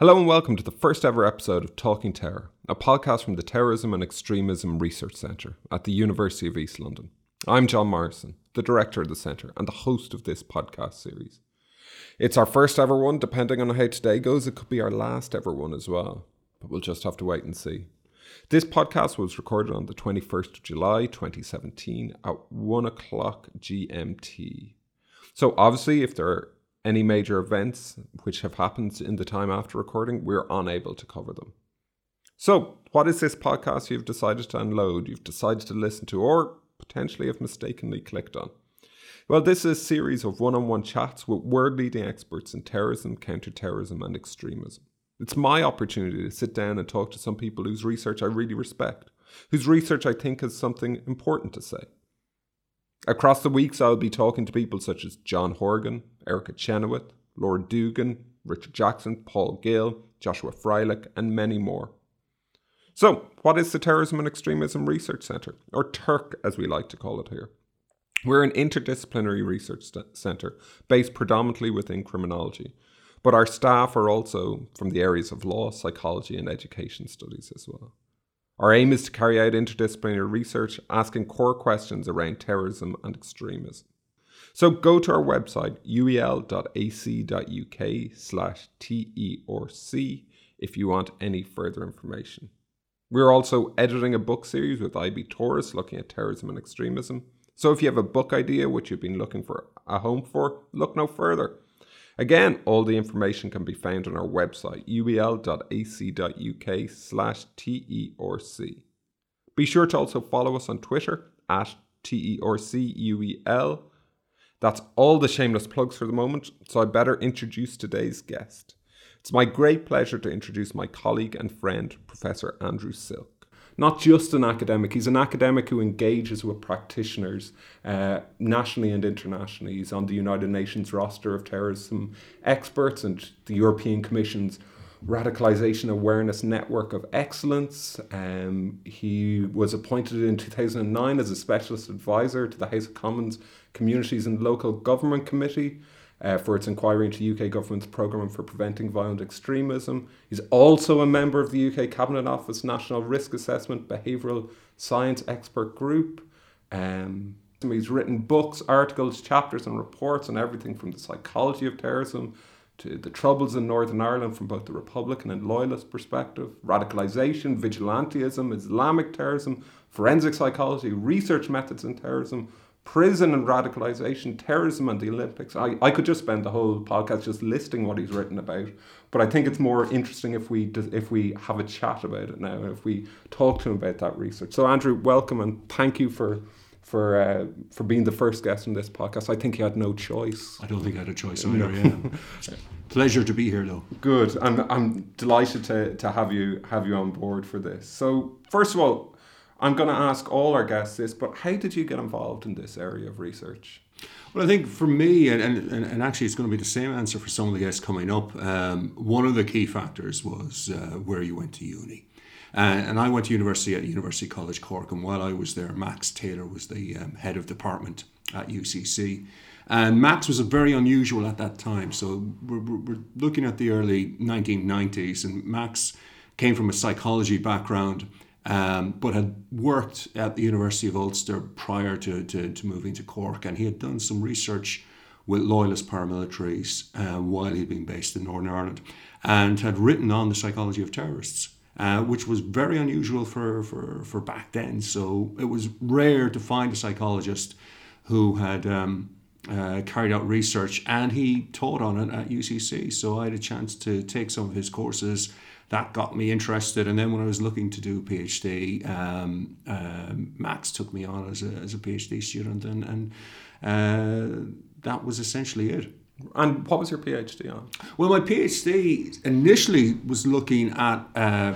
Hello and welcome to the first ever episode of Talking Terror, a podcast from the Terrorism and Extremism Research Centre at the University of East London. I'm John Morrison, the director of the centre and the host of this podcast series. It's our first ever one, depending on how today goes, it could be our last ever one as well, but we'll just have to wait and see. This podcast was recorded on the 21st of July 2017 at 1 o'clock GMT. So, obviously, if there any major events which have happened in the time after recording, we're unable to cover them. So, what is this podcast you've decided to unload, you've decided to listen to, or potentially have mistakenly clicked on? Well, this is a series of one on one chats with world leading experts in terrorism, counterterrorism, and extremism. It's my opportunity to sit down and talk to some people whose research I really respect, whose research I think has something important to say. Across the weeks, I'll be talking to people such as John Horgan, Erica Chenoweth, Laura Dugan, Richard Jackson, Paul Gill, Joshua Freilich, and many more. So, what is the Terrorism and Extremism Research Centre, or TERC as we like to call it here? We're an interdisciplinary research st- centre based predominantly within criminology, but our staff are also from the areas of law, psychology, and education studies as well. Our aim is to carry out interdisciplinary research asking core questions around terrorism and extremism. So go to our website, uel.ac.uk slash TERC if you want any further information. We're also editing a book series with IB Tauris looking at terrorism and extremism. So if you have a book idea which you've been looking for a home for, look no further. Again, all the information can be found on our website, uel.ac.uk slash TERC. Be sure to also follow us on Twitter at TERCUEL. That's all the shameless plugs for the moment, so I better introduce today's guest. It's my great pleasure to introduce my colleague and friend, Professor Andrew Silke not just an academic. He's an academic who engages with practitioners uh, nationally and internationally. He's on the United Nations roster of terrorism experts and the European Commission's Radicalization Awareness Network of Excellence. Um, he was appointed in 2009 as a specialist advisor to the House of Commons Communities and Local Government Committee uh, for its inquiry into UK government's programme for preventing violent extremism. He's also a member of the UK Cabinet Office National Risk Assessment Behavioural Science Expert Group. Um, he's written books, articles, chapters, and reports on everything from the psychology of terrorism to the troubles in Northern Ireland from both the Republican and Loyalist perspective, radicalisation, vigilantism, Islamic terrorism, forensic psychology, research methods in terrorism, prison and radicalization, terrorism and the Olympics. I, I could just spend the whole podcast just listing what he's written about, but I think it's more interesting if we if we have a chat about it now, if we talk to him about that research. So Andrew, welcome and thank you for for uh, for being the first guest in this podcast. I think you had no choice. I don't think I had a choice either. Yeah. Pleasure to be here, though. Good. I'm I'm delighted to, to have you have you on board for this. So first of all, I'm going to ask all our guests this, but how did you get involved in this area of research? Well, I think for me, and, and, and actually it's going to be the same answer for some of the guests coming up, um, one of the key factors was uh, where you went to uni. Uh, and I went to university at University College Cork, and while I was there, Max Taylor was the um, head of department at UCC. And Max was very unusual at that time. So we're, we're looking at the early 1990s, and Max came from a psychology background um, but had worked at the University of Ulster prior to, to, to, moving to Cork, and he had done some research with loyalist paramilitaries uh, while he'd been based in Northern Ireland, and had written on the psychology of terrorists. Uh, which was very unusual for, for, for back then. So it was rare to find a psychologist who had um, uh, carried out research and he taught on it at UCC. So I had a chance to take some of his courses that got me interested. And then when I was looking to do a PhD, um, uh, Max took me on as a, as a PhD student, and, and uh, that was essentially it. And what was your PhD on? Well, my PhD initially was looking at uh,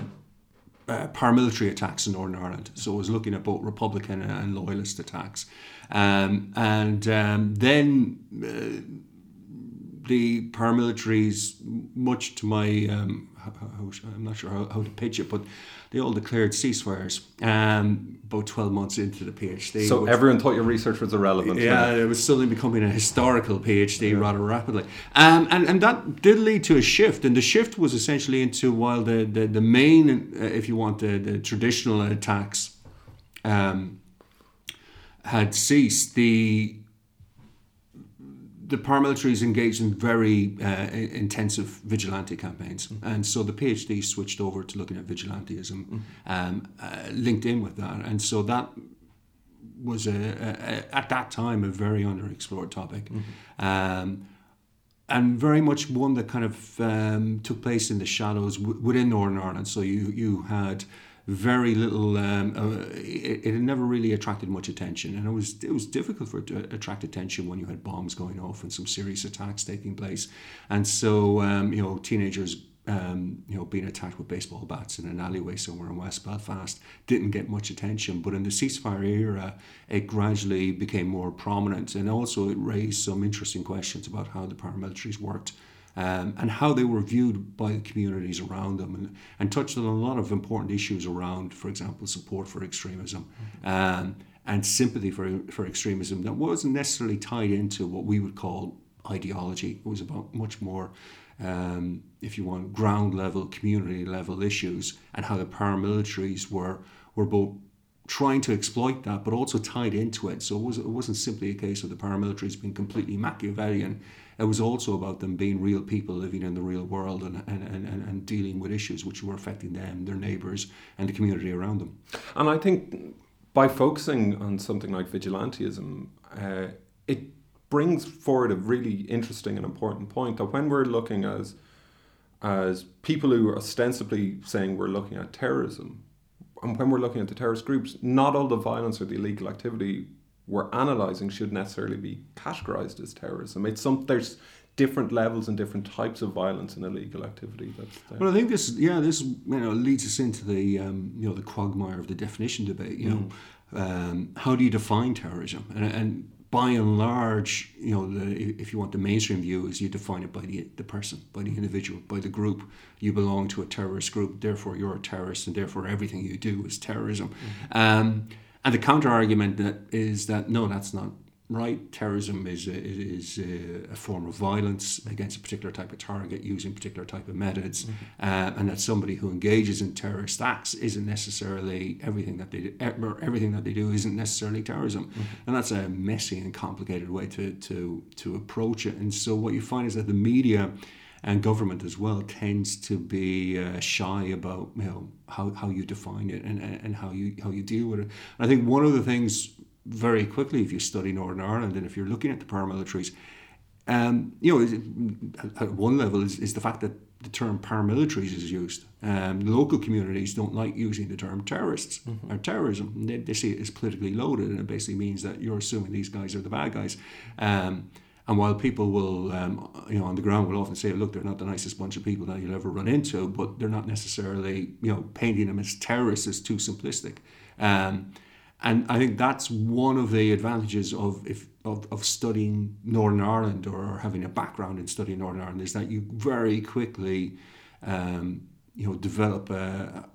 uh, paramilitary attacks in Northern Ireland. So I was looking at both Republican and Loyalist attacks. Um, and um, then uh, the paramilitaries, much to my, um, how, I'm not sure how, how, to pitch it, but they all declared ceasefires um, about 12 months into the PhD. So everyone thought your research was irrelevant. Yeah, it was suddenly becoming a historical PhD yeah. rather rapidly. Um, and, and that did lead to a shift. And the shift was essentially into while the, the, the main, uh, if you want, the, the traditional attacks um, had ceased, the the paramilitaries engaged in very uh, intensive vigilante campaigns, mm-hmm. and so the PhD switched over to looking at vigilantism, mm-hmm. um, uh, linked in with that, and so that was a, a, at that time a very underexplored topic. Mm-hmm. Um, and very much one that kind of um, took place in the shadows w- within Northern Ireland. So you you had very little. Um, uh, it, it, never really attracted much attention, and it was it was difficult for it to attract attention when you had bombs going off and some serious attacks taking place, and so um, you know teenagers. Um, you know, being attacked with baseball bats in an alleyway somewhere in West Belfast didn't get much attention. But in the ceasefire era, it gradually became more prominent, and also it raised some interesting questions about how the paramilitaries worked um, and how they were viewed by the communities around them, and, and touched on a lot of important issues around, for example, support for extremism. Um, and sympathy for, for extremism that wasn't necessarily tied into what we would call ideology. It was about much more, um, if you want, ground level, community level issues, and how the paramilitaries were were both trying to exploit that, but also tied into it. So it, was, it wasn't simply a case of the paramilitaries being completely Machiavellian it was also about them being real people living in the real world and, and, and, and dealing with issues which were affecting them, their neighbours, and the community around them. And I think by focusing on something like vigilantism, uh, it brings forward a really interesting and important point that when we're looking as as people who are ostensibly saying we're looking at terrorism, when we're looking at the terrorist groups, not all the violence or the illegal activity we're analysing should necessarily be categorised as terrorism. It's some there's different levels and different types of violence and illegal activity. That's well, I think this, yeah, this you know leads us into the um, you know the quagmire of the definition debate. You know, mm. um, how do you define terrorism? And, and, by and large, you know, the, if you want the mainstream view, is you define it by the the person, by the individual, by the group. You belong to a terrorist group, therefore you're a terrorist, and therefore everything you do is terrorism. Mm. Um, and the counter argument that is that no, that's not right. Terrorism is a, is a, a, form of violence against a particular type of target using particular type of methods, mm-hmm. uh, and that somebody who engages in terrorist acts isn't necessarily everything that they do, everything that they do isn't necessarily terrorism, mm-hmm. and that's a messy and complicated way to to to approach it. And so what you find is that the media and government as well tends to be uh, shy about you know how, how you define it and, and how you how you deal with it. And I think one of the things very quickly if you study Northern Ireland and if you're looking at the paramilitaries, um, you know, at one level is, is the fact that the term paramilitaries is used. Um, the local communities don't like using the term terrorists mm-hmm. or terrorism. They, they see it as politically loaded, and it basically means that you're assuming these guys are the bad guys. Um, and while people will, um, you know, on the ground will often say, look, they're not the nicest bunch of people that you'll ever run into, but they're not necessarily, you know, painting them as terrorists is too simplistic. Um, and I think that's one of the advantages of if of, of studying Northern Ireland or having a background in studying Northern Ireland is that you very quickly um, you know, develop a,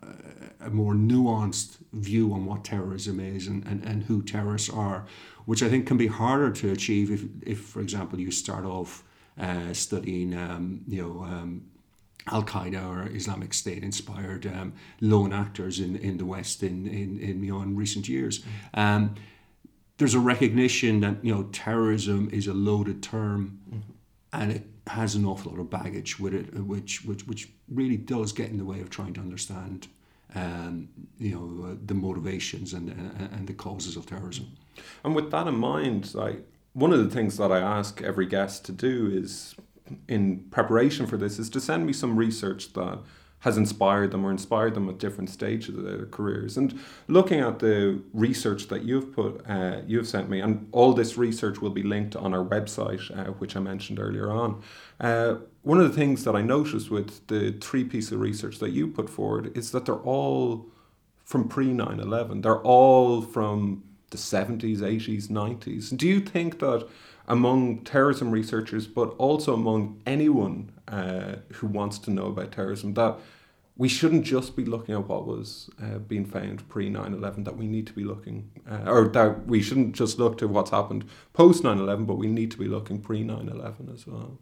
a, more nuanced view on what terrorism is and, and, and who terrorists are, which I think can be harder to achieve if, if for example, you start off uh, studying, um, you know, um, Al Qaeda or Islamic State inspired um, lone actors in, in the West in, in, in, you know, in recent years. Mm-hmm. Um, there's a recognition that you know terrorism is a loaded term, mm-hmm. and it has an awful lot of baggage with it, which which which really does get in the way of trying to understand, um, you know, uh, the motivations and, and and the causes of terrorism. And with that in mind, like one of the things that I ask every guest to do is, in preparation for this, is to send me some research that has inspired them or inspired them at different stages of their careers. And looking at the research that you've put, uh, you've sent me, and all this research will be linked on our website, uh, which I mentioned earlier on. Uh, one of the things that I noticed with the three pieces of research that you put forward is that they're all from pre 9 11. They're all from the 70s, 80s, 90s. Do you think that among terrorism researchers, but also among anyone uh, who wants to know about terrorism, that we shouldn't just be looking at what was uh, being found pre 9 11, that we need to be looking, uh, or that we shouldn't just look to what's happened post 9 11, but we need to be looking pre 9 11 as well.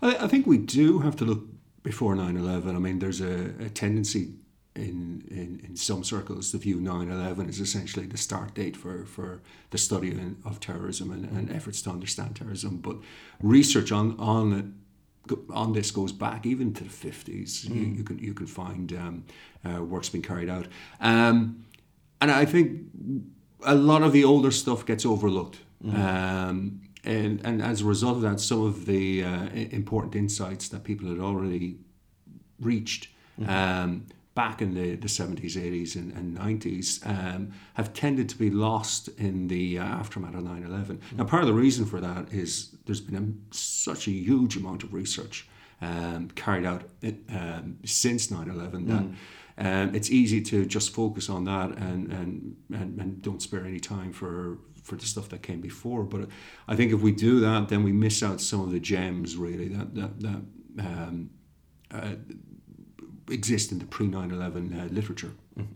I, I, think we do have to look before 9 11. I mean, there's a, a tendency in, in, in some circles the view 9-11 as essentially the start date for, for the study of terrorism and, and efforts to understand terrorism. But research on, on it on this goes back even to the 50s. Mm. You, you, can you can find um, uh, works being carried out, um, and I think a lot of the older stuff gets overlooked. Mm. Um, and, and as a result of that, some of the uh, important insights that people had already reached mm back in the, the 70s, 80s, and, and 90s um, have tended to be lost in the uh, aftermath of 9 11. Mm-hmm. Now, part of the reason for that is there's been a, such a huge amount of research um, carried out um, since 9 11 that. Mm. Um, it's easy to just focus on that and, and, and, and don't spare any time for, for the stuff that came before. But I think if we do that, then we miss out some of the gems really that that, that um, uh, exist in the pre 9 11 uh, literature. Mm-hmm.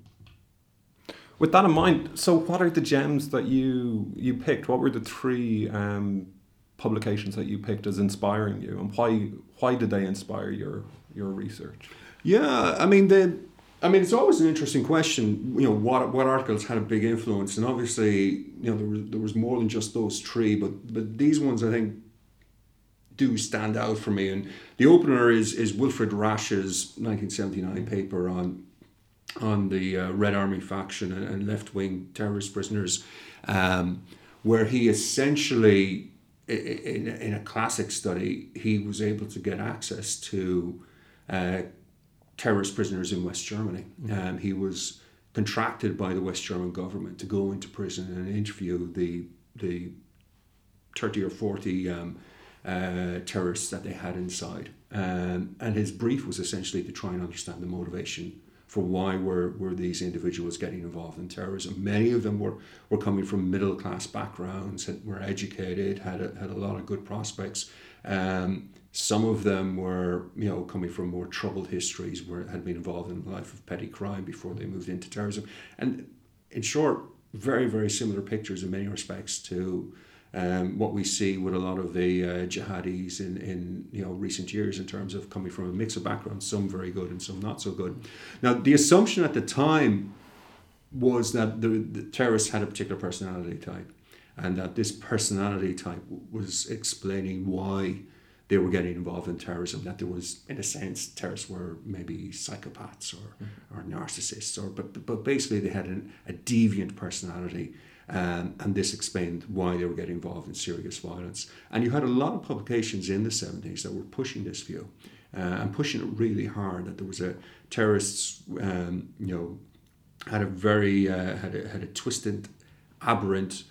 With that in mind, so what are the gems that you you picked? What were the three um, publications that you picked as inspiring you, and why why did they inspire your your research? Yeah, I mean the. I mean, it's always an interesting question. You know, what what articles had a big influence, and obviously, you know, there was there was more than just those three, but but these ones I think do stand out for me. And the opener is is Wilfred Rasch's 1979 paper on on the uh, Red Army faction and, and left wing terrorist prisoners, um, where he essentially, in, in a classic study, he was able to get access to uh, terrorist prisoners in West Germany. Mm-hmm. Um, he was contracted by the West German government to go into prison and interview the the 30 or 40 um, uh, terrorists that they had inside. Um, and his brief was essentially to try and understand the motivation for why were, were these individuals getting involved in terrorism. Many of them were, were coming from middle class backgrounds, had, were educated, had a, had a lot of good prospects. Um, some of them were, you know, coming from more troubled histories, where had been involved in the life of petty crime before they moved into terrorism. And in short, very, very similar pictures in many respects to um, what we see with a lot of the uh, jihadis in, in you know recent years in terms of coming from a mix of backgrounds, some very good and some not so good. Now, the assumption at the time was that the, the terrorists had a particular personality type, and that this personality type was explaining why they were getting involved in terrorism. That there was, in a sense, terrorists were maybe psychopaths or, mm-hmm. or narcissists, or but but basically they had an, a deviant personality um, and this explained why they were getting involved in serious violence. And you had a lot of publications in the 70s that were pushing this view uh, and pushing it really hard that there was a terrorists, um, you know, had a very, uh, had, a, had a twisted, aberrant,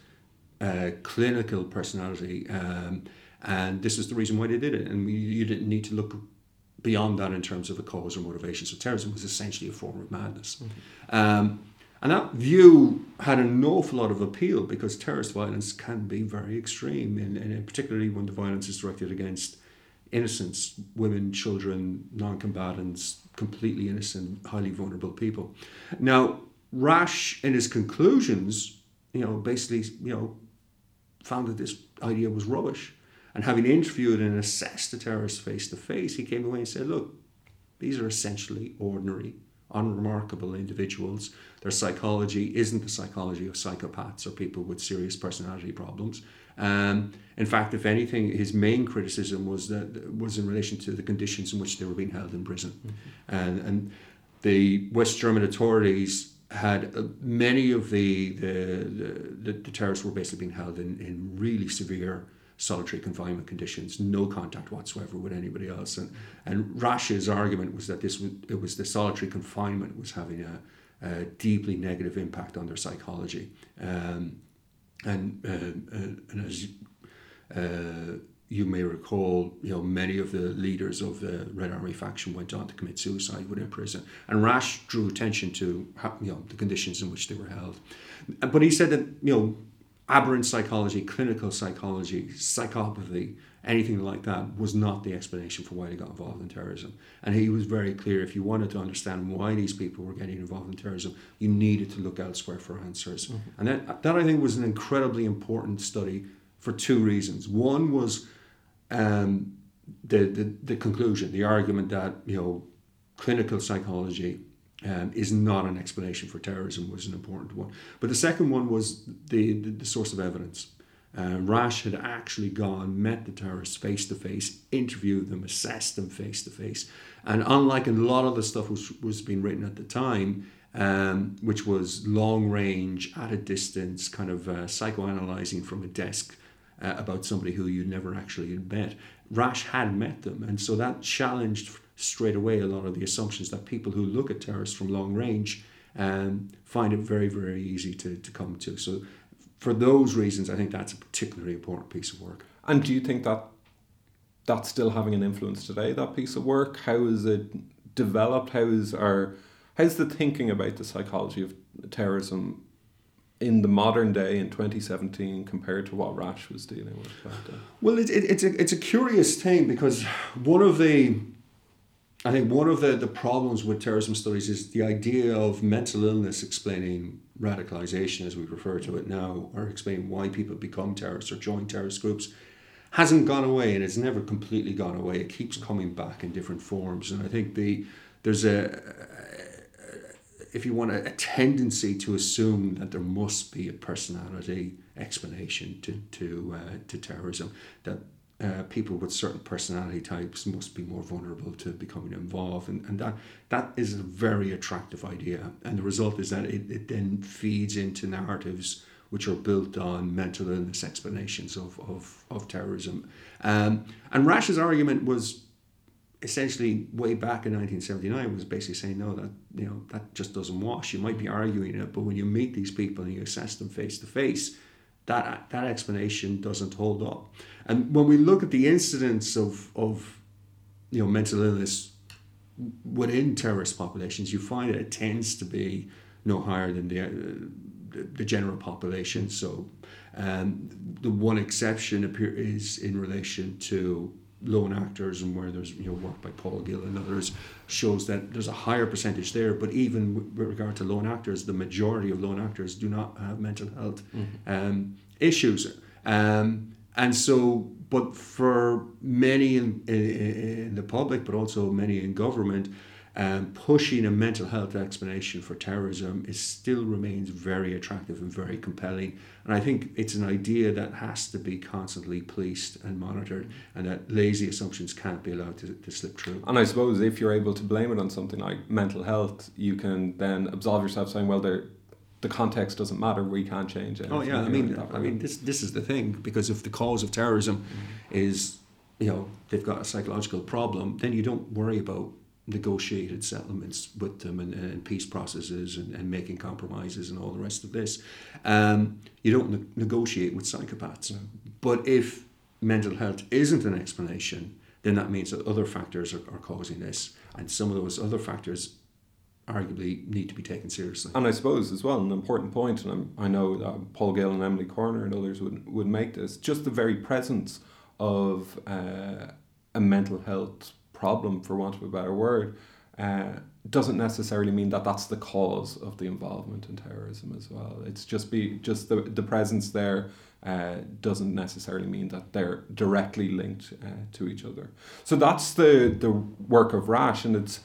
uh, clinical personality. Um, and this is the reason why they did it. And you didn't need to look beyond that in terms of a cause or motivation. So terrorism was essentially a form of madness. Mm-hmm. Um, and that view had an awful lot of appeal because terrorist violence can be very extreme, and, particularly when the violence is directed against innocents, women, children, non combatants, completely innocent, highly vulnerable people. Now, Rasch, in his conclusions, you know, basically, you know, found that this idea was rubbish. And having interviewed and assessed the terrorists face to face, he came away and said, look, these are essentially ordinary unremarkable individuals. Their psychology isn't the psychology of psychopaths or people with serious personality problems. Um, in fact, if anything, his main criticism was that was in relation to the conditions in which they were being held in prison, mm-hmm. and and the West German authorities had uh, many of the the, the the, terrorists were basically being held in, in really severe solitary confinement conditions, no contact whatsoever with anybody else. And and Rasch's argument was that this was, it was the solitary confinement was having a, a deeply negative impact on their psychology. Um, and uh, uh, and as uh, you may recall, you know, many of the leaders of the Red Army faction went on to commit suicide within prison. And Rasch drew attention to, you know, the conditions in which they were held. But he said that, you know, aberrant psychology, clinical psychology, psychopathy, anything like that was not the explanation for why they got involved in terrorism. And he was very clear if you wanted to understand why these people were getting involved in terrorism, you needed to look elsewhere for answers. Mm-hmm. And that, that, I think, was an incredibly important study for two reasons. One was um, the, the, the conclusion, the argument that, you know, clinical psychology um, is not an explanation for terrorism was an important one. But the second one was the, the, the source of evidence. Uh, Rasch had actually gone, met the terrorists face to face, interviewed them, assessed them face to face. And unlike a lot of the stuff was was being written at the time, um, which was long range, at a distance, kind of uh, psychoanalyzing from a desk uh, about somebody who you never actually had met, Rasch had met them. And so that challenged straight away a lot of the assumptions that people who look at terrorists from long range um, find it very, very easy to, to come to. So for those reasons, I think that's a particularly important piece of work. And do you think that that's still having an influence today? That piece of work, how is it developed? How is our how's the thinking about the psychology of terrorism in the modern day in 2017 compared to what Rasch was dealing with back then? Well, it, it, it's a it's a curious thing because one of the I think one of the, the problems with terrorism studies is the idea of mental illness explaining radicalization, as we refer to it now, or explaining why people become terrorists or join terrorist groups, hasn't gone away and it's never completely gone away. It keeps coming back in different forms. And I think the there's a, if you want a, a tendency to assume that there must be a personality explanation to to uh, to terrorism that uh, people with certain personality types must be more vulnerable to becoming involved. And, and that that is a very attractive idea. And the result is that it, it then feeds into narratives which are built on mental illness explanations of, of, of terrorism. Um, and Rasch's argument was essentially way back in 1979 was basically saying no that you know that just doesn't wash. You might be arguing it but when you meet these people and you assess them face to face that that explanation doesn't hold up. And when we look at the incidence of of you know mental illness within terrorist populations, you find that it tends to be no higher than the uh, the general population. So um, the one exception is in relation to lone actors and where there's you know work by Paul Gill and others shows that there's a higher percentage there. But even with regard to lone actors, the majority of lone actors do not have mental health mm-hmm. um, issues. Um, and so, but for many in, in, in, the public, but also many in government, um, pushing a mental health explanation for terrorism is still remains very attractive and very compelling. And I think it's an idea that has to be constantly policed and monitored, and that lazy assumptions can't be allowed to, to slip through. And I suppose if you're able to blame it on something like mental health, you can then absolve yourself saying, well, there the context doesn't matter. We can't change it. Oh yeah, I mean, I mean, this this is the thing because if the cause of terrorism mm-hmm. is you know they've got a psychological problem, then you don't worry about negotiated settlements with them and, and peace processes and, and making compromises and all the rest of this. Um, you don't ne- negotiate with psychopaths. Mm. But if mental health isn't an explanation, then that means that other factors are, are causing this. And some of those other factors arguably need to be taken seriously. And I suppose as well an important point, and I'm, i know that Paul Gill and Emily Corner and others would would make this just the very presence of uh, a mental health problem, for want of a better word, uh, doesn't necessarily mean that that's the cause of the involvement in terrorism as well. It's just be just the the presence there. Uh, doesn't necessarily mean that they're directly linked uh, to each other. So that's the the work of Rasch, and it's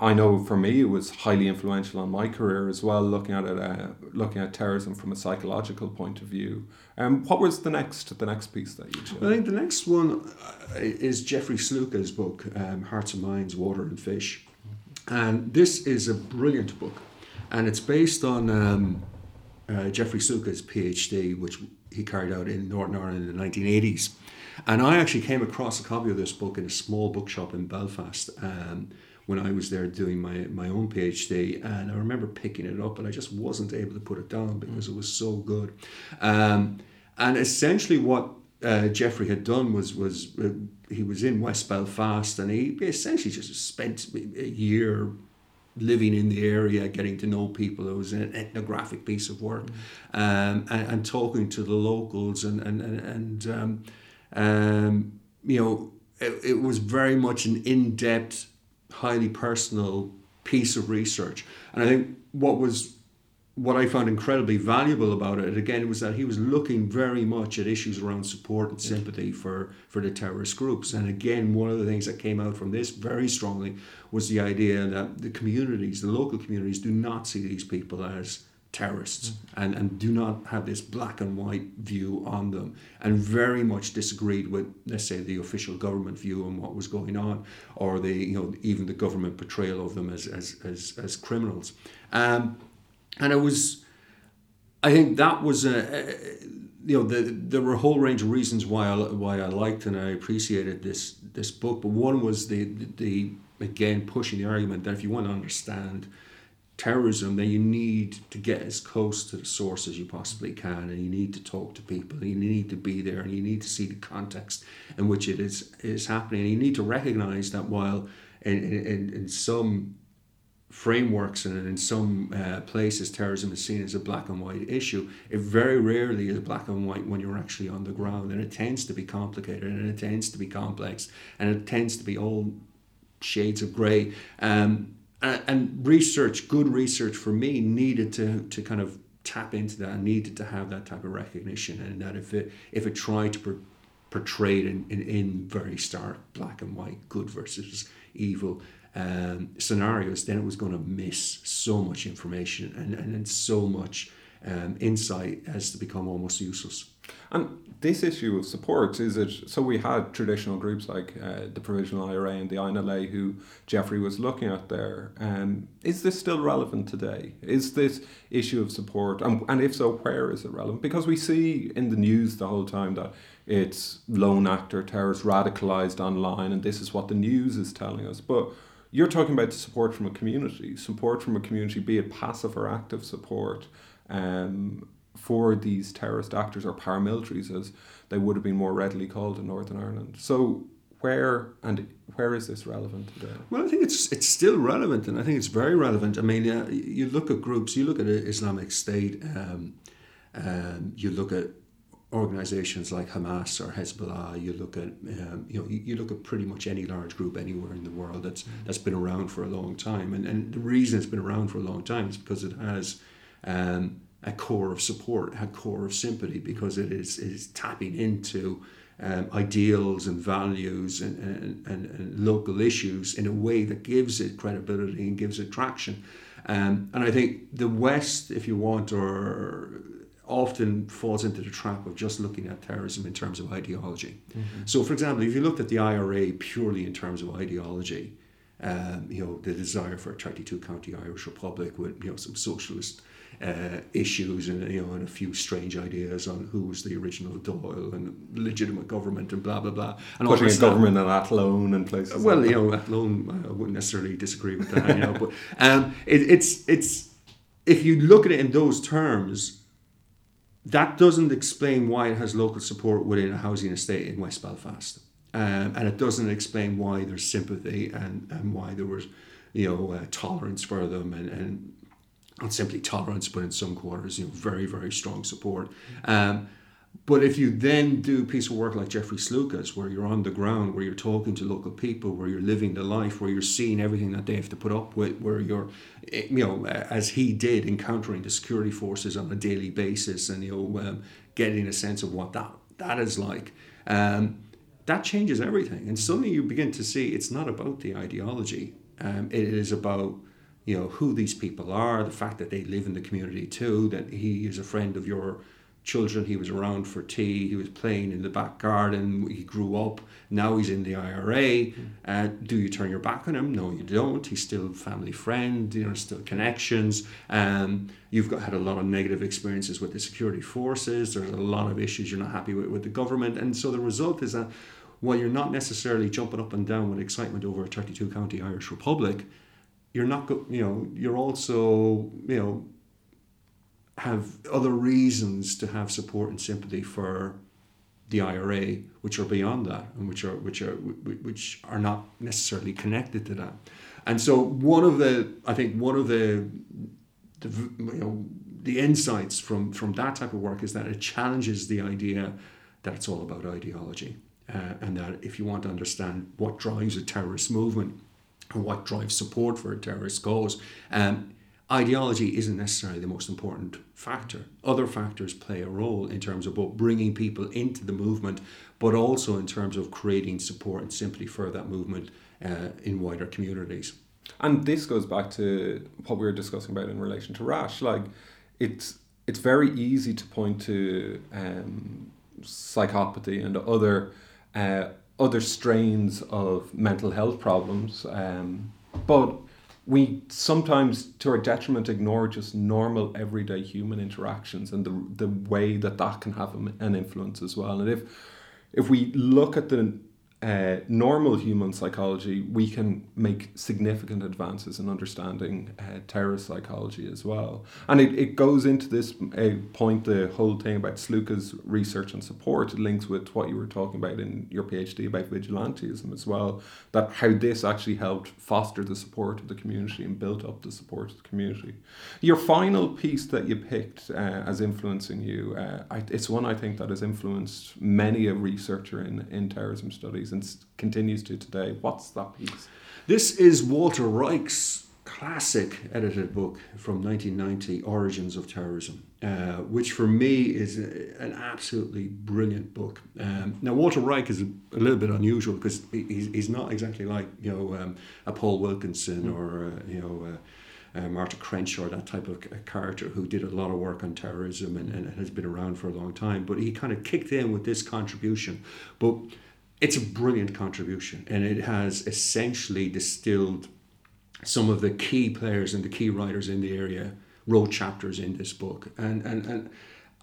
I know for me it was highly influential on my career as well, looking at it, uh, looking at terrorism from a psychological point of view. Um, what was the next the next piece that you chose? I think the next one uh, is Jeffrey Sluka's book, um, Hearts and Minds, Water and Fish, and this is a brilliant book, and it's based on um, uh, Jeffrey Sluka's PhD, which he carried out in Northern Ireland in the 1980s. And I actually came across a copy of this book in a small bookshop in Belfast. Um, when I was there doing my, my own PhD. And I remember picking it up, but I just wasn't able to put it down because it was so good. Um, and essentially, what uh, Jeffrey had done was was uh, he was in West Belfast, and he essentially just spent a year living in the area, getting to know people. It was an ethnographic piece of work, um, and, and talking to the locals, and and and, and um, um, you know, it, it was very much an in depth, highly personal piece of research. And I think what was what I found incredibly valuable about it again was that he was looking very much at issues around support and sympathy for, for the terrorist groups. And again, one of the things that came out from this very strongly was the idea that the communities, the local communities, do not see these people as terrorists mm-hmm. and, and do not have this black and white view on them and very much disagreed with let's say the official government view on what was going on or the you know even the government portrayal of them as as, as, as criminals um, and it was I think that was a, you know the, there were a whole range of reasons why I, why I liked and I appreciated this this book but one was the, the again pushing the argument that if you want to understand terrorism, then you need to get as close to the source as you possibly can, and you need to talk to people, you need to be there, and you need to see the context in which it is is happening. And you need to recognize that while in, in, in some frameworks and in some uh, places terrorism is seen as a black and white issue it very rarely is black and white when you're actually on the ground and it tends to be complicated and it tends to be complex and it tends to be all shades of gray um, and research, good research for me, needed to to kind of tap into that, needed to have that type of recognition, and that if it if it tried to per, portray it in, in, in very stark black and white, good versus evil um, scenarios, then it was going to miss so much information and and, and so much um, insight as to become almost useless. And this issue of support is it so we had traditional groups like uh, the Provisional IRA and the INLA who Jeffrey was looking at there. Um, is this still relevant today? Is this issue of support and, and if so, where is it relevant? Because we see in the news the whole time that it's lone actor terrorists radicalized online, and this is what the news is telling us. But you're talking about support from a community, support from a community, be it passive or active support. Um, for these terrorist actors or paramilitaries, as they would have been more readily called in Northern Ireland. So, where and where is this relevant today? Well, I think it's it's still relevant, and I think it's very relevant. I mean, uh, you look at groups, you look at Islamic State, um, um, you look at organizations like Hamas or Hezbollah. You look at um, you know you, you, look at pretty much any large group anywhere in the world that's that's been around for a long time, and and the reason it's been around for a long time is because it has. Um, a core of support, a core of sympathy, because it is, it is tapping into um, ideals and values and, and, and, and, local issues in a way that gives it credibility and gives it traction. Um, and I think the West, if you want, or often falls into the trap of just looking at terrorism in terms of ideology. Mm-hmm. So, for example, if you looked at the IRA purely in terms of ideology, um, you know, the desire for a 32 county Irish Republic with, you know, some socialist uh, issues and you know and a few strange ideas on who was the original Dáil and legitimate government and blah blah blah. And putting a government in Athlone and places. Well, like you know, Athlone, I wouldn't necessarily disagree with that. you know, but um, it, it's it's if you look at it in those terms, that doesn't explain why it has local support within a housing estate in West Belfast. Um, and it doesn't explain why there's sympathy and, and why there was, you know, uh, tolerance for them and, and not simply tolerance, but in some quarters, you know, very, very strong support. Um, but if you then do a piece of work like Jeffrey Sluka's, where you're on the ground, where you're talking to local people, where you're living the life, where you're seeing everything that they have to put up with, where you're, eh, you know, as he did, encountering the security forces on a daily basis, and you know, um, getting a sense of what that that is like, um, that changes everything. And suddenly you begin to see it's not about the ideology; um, it is about you know who these people are, the fact that they live in the community too, that he is a friend of your children, he was around for tea, he was playing in the back garden, he grew up, now he's in the IRA. Uh, do you turn your back on him? No, you don't. He's still family friend, you know, still connections. Um, you've got had a lot of negative experiences with the security forces, there's a lot of issues you're not happy with with the government. And so the result is that while you're not necessarily jumping up and down with excitement over a 32 county Irish Republic, you're not go, you know you're also you know have other reasons to have support and sympathy for the IRA, which are beyond that and which are which are which are not necessarily connected to that. And so one of the I think one of the, the you know the insights from from that type of work is that it challenges the idea that it's all about ideology, uh, and that if you want to understand what drives a terrorist movement or what drives support for a terrorist cause, um, ideology isn't necessarily the most important factor. Other factors play a role in terms of both bringing people into the movement, but also in terms of creating support and sympathy for that movement uh, in wider communities. And this goes back to what we were discussing about in relation to Rasch. Like, it's it's very easy to point to um, psychopathy and other uh, other strains of mental health problems, um, but we sometimes, to our detriment, ignore just normal everyday human interactions and the the way that that can have an influence as well. And if if we look at the uh, normal human psychology, we can make significant advances in understanding uh, terrorist psychology as well. And it, it goes into this uh, point, the whole thing about Sluka's research and support, links with what you were talking about in your PhD about vigilantism as well, that how this actually helped foster the support of the community and built up the support of the community. Your final piece that you picked uh, as influencing you, uh, I, it's one I think that has influenced many a researcher in, in terrorism studies and continues to today. What's that piece? This is Walter Reich's classic edited book from 1990, Origins of Terrorism, uh, which for me is a, an absolutely brilliant book. Um, now, Walter Reich is a, a little bit unusual because he's, he's not exactly like you know um, a Paul Wilkinson mm. or uh, you know. Uh, uh, Martha Crenshaw, that type of character who did a lot of work on terrorism and, and has been around for a long time. But he kind of kicked in with this contribution. But it's a brilliant contribution and it has essentially distilled some of the key players and the key writers in the area wrote chapters in this book. And and, and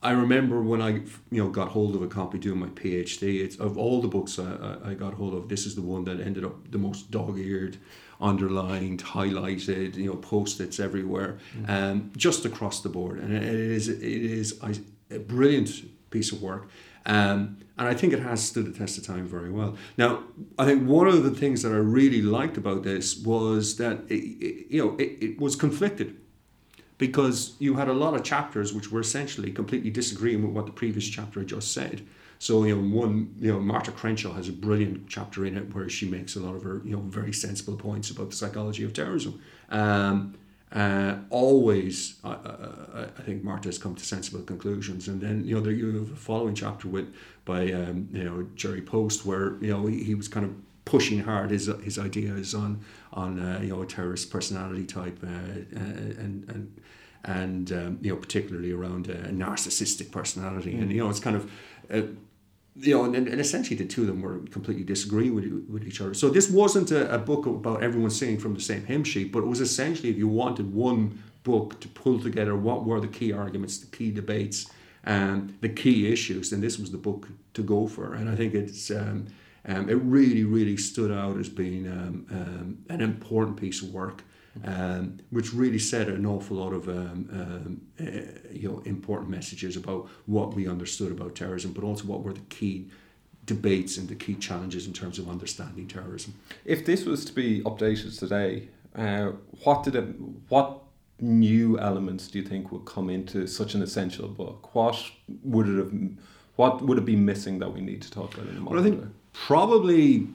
I remember when I you know got hold of a copy doing my PhD it's of all the books I, I got hold of this is the one that ended up the most dog-eared underlined highlighted you know post-its everywhere mm-hmm. um, just across the board. And it is it is a brilliant piece of work. Um, and I think it has stood the test of time very well. Now, I think one of the things that I really liked about this was that it, it, you know it, it was conflicted because you had a lot of chapters which were essentially completely disagreeing with what the previous chapter had just said. So you know, one you know, Martha Crenshaw has a brilliant chapter in it where she makes a lot of her you know very sensible points about the psychology of terrorism. Um, uh, always, I, I, I, think Martha has come to sensible conclusions. And then, you know, there you have a following chapter with by, um, you know, Jerry Post, where, you know, he, he was kind of pushing hard his, his ideas on, on uh, you know, a terrorist personality type uh, uh and, and, and um, you know, particularly around a narcissistic personality. Mm. And, you know, it's kind of, uh, you know, and, and essentially the two of them were completely disagreeing with, with each other. So this wasn't a, a book about everyone singing from the same hymn sheet, but it was essentially if you wanted one book to pull together what were the key arguments, the key debates, and the key issues, then this was the book to go for. And I think it's um, um, it really, really stood out as being um, um an important piece of work um, which really said an awful lot of um, um, uh, you know important messages about what we understood about terrorism, but also what were the key debates and the key challenges in terms of understanding terrorism. If this was to be updated today, uh, what did it what new elements do you think would come into such an essential book? What would it have what would it be missing that we need to talk about in the well, I think probably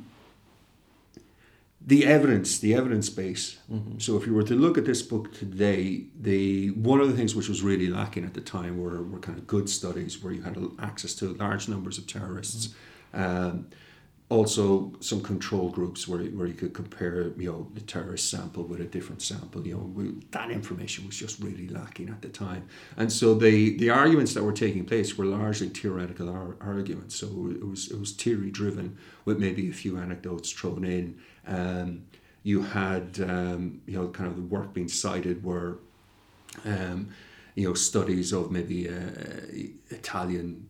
the evidence, the evidence base. Mm-hmm. So if you were to look at this book today, the one of the things which was really lacking at the time were, were kind of good studies where you had access to large numbers of terrorists. Mm-hmm. Um, also some control groups where, where you could compare you know the terrorist sample with a different sample you know we, that information was just really lacking at the time and so the the arguments that were taking place were largely theoretical ar- arguments so it was it was theory driven with maybe a few anecdotes thrown in um, you had um, you know kind of the work being cited were um, you know studies of maybe uh, Italian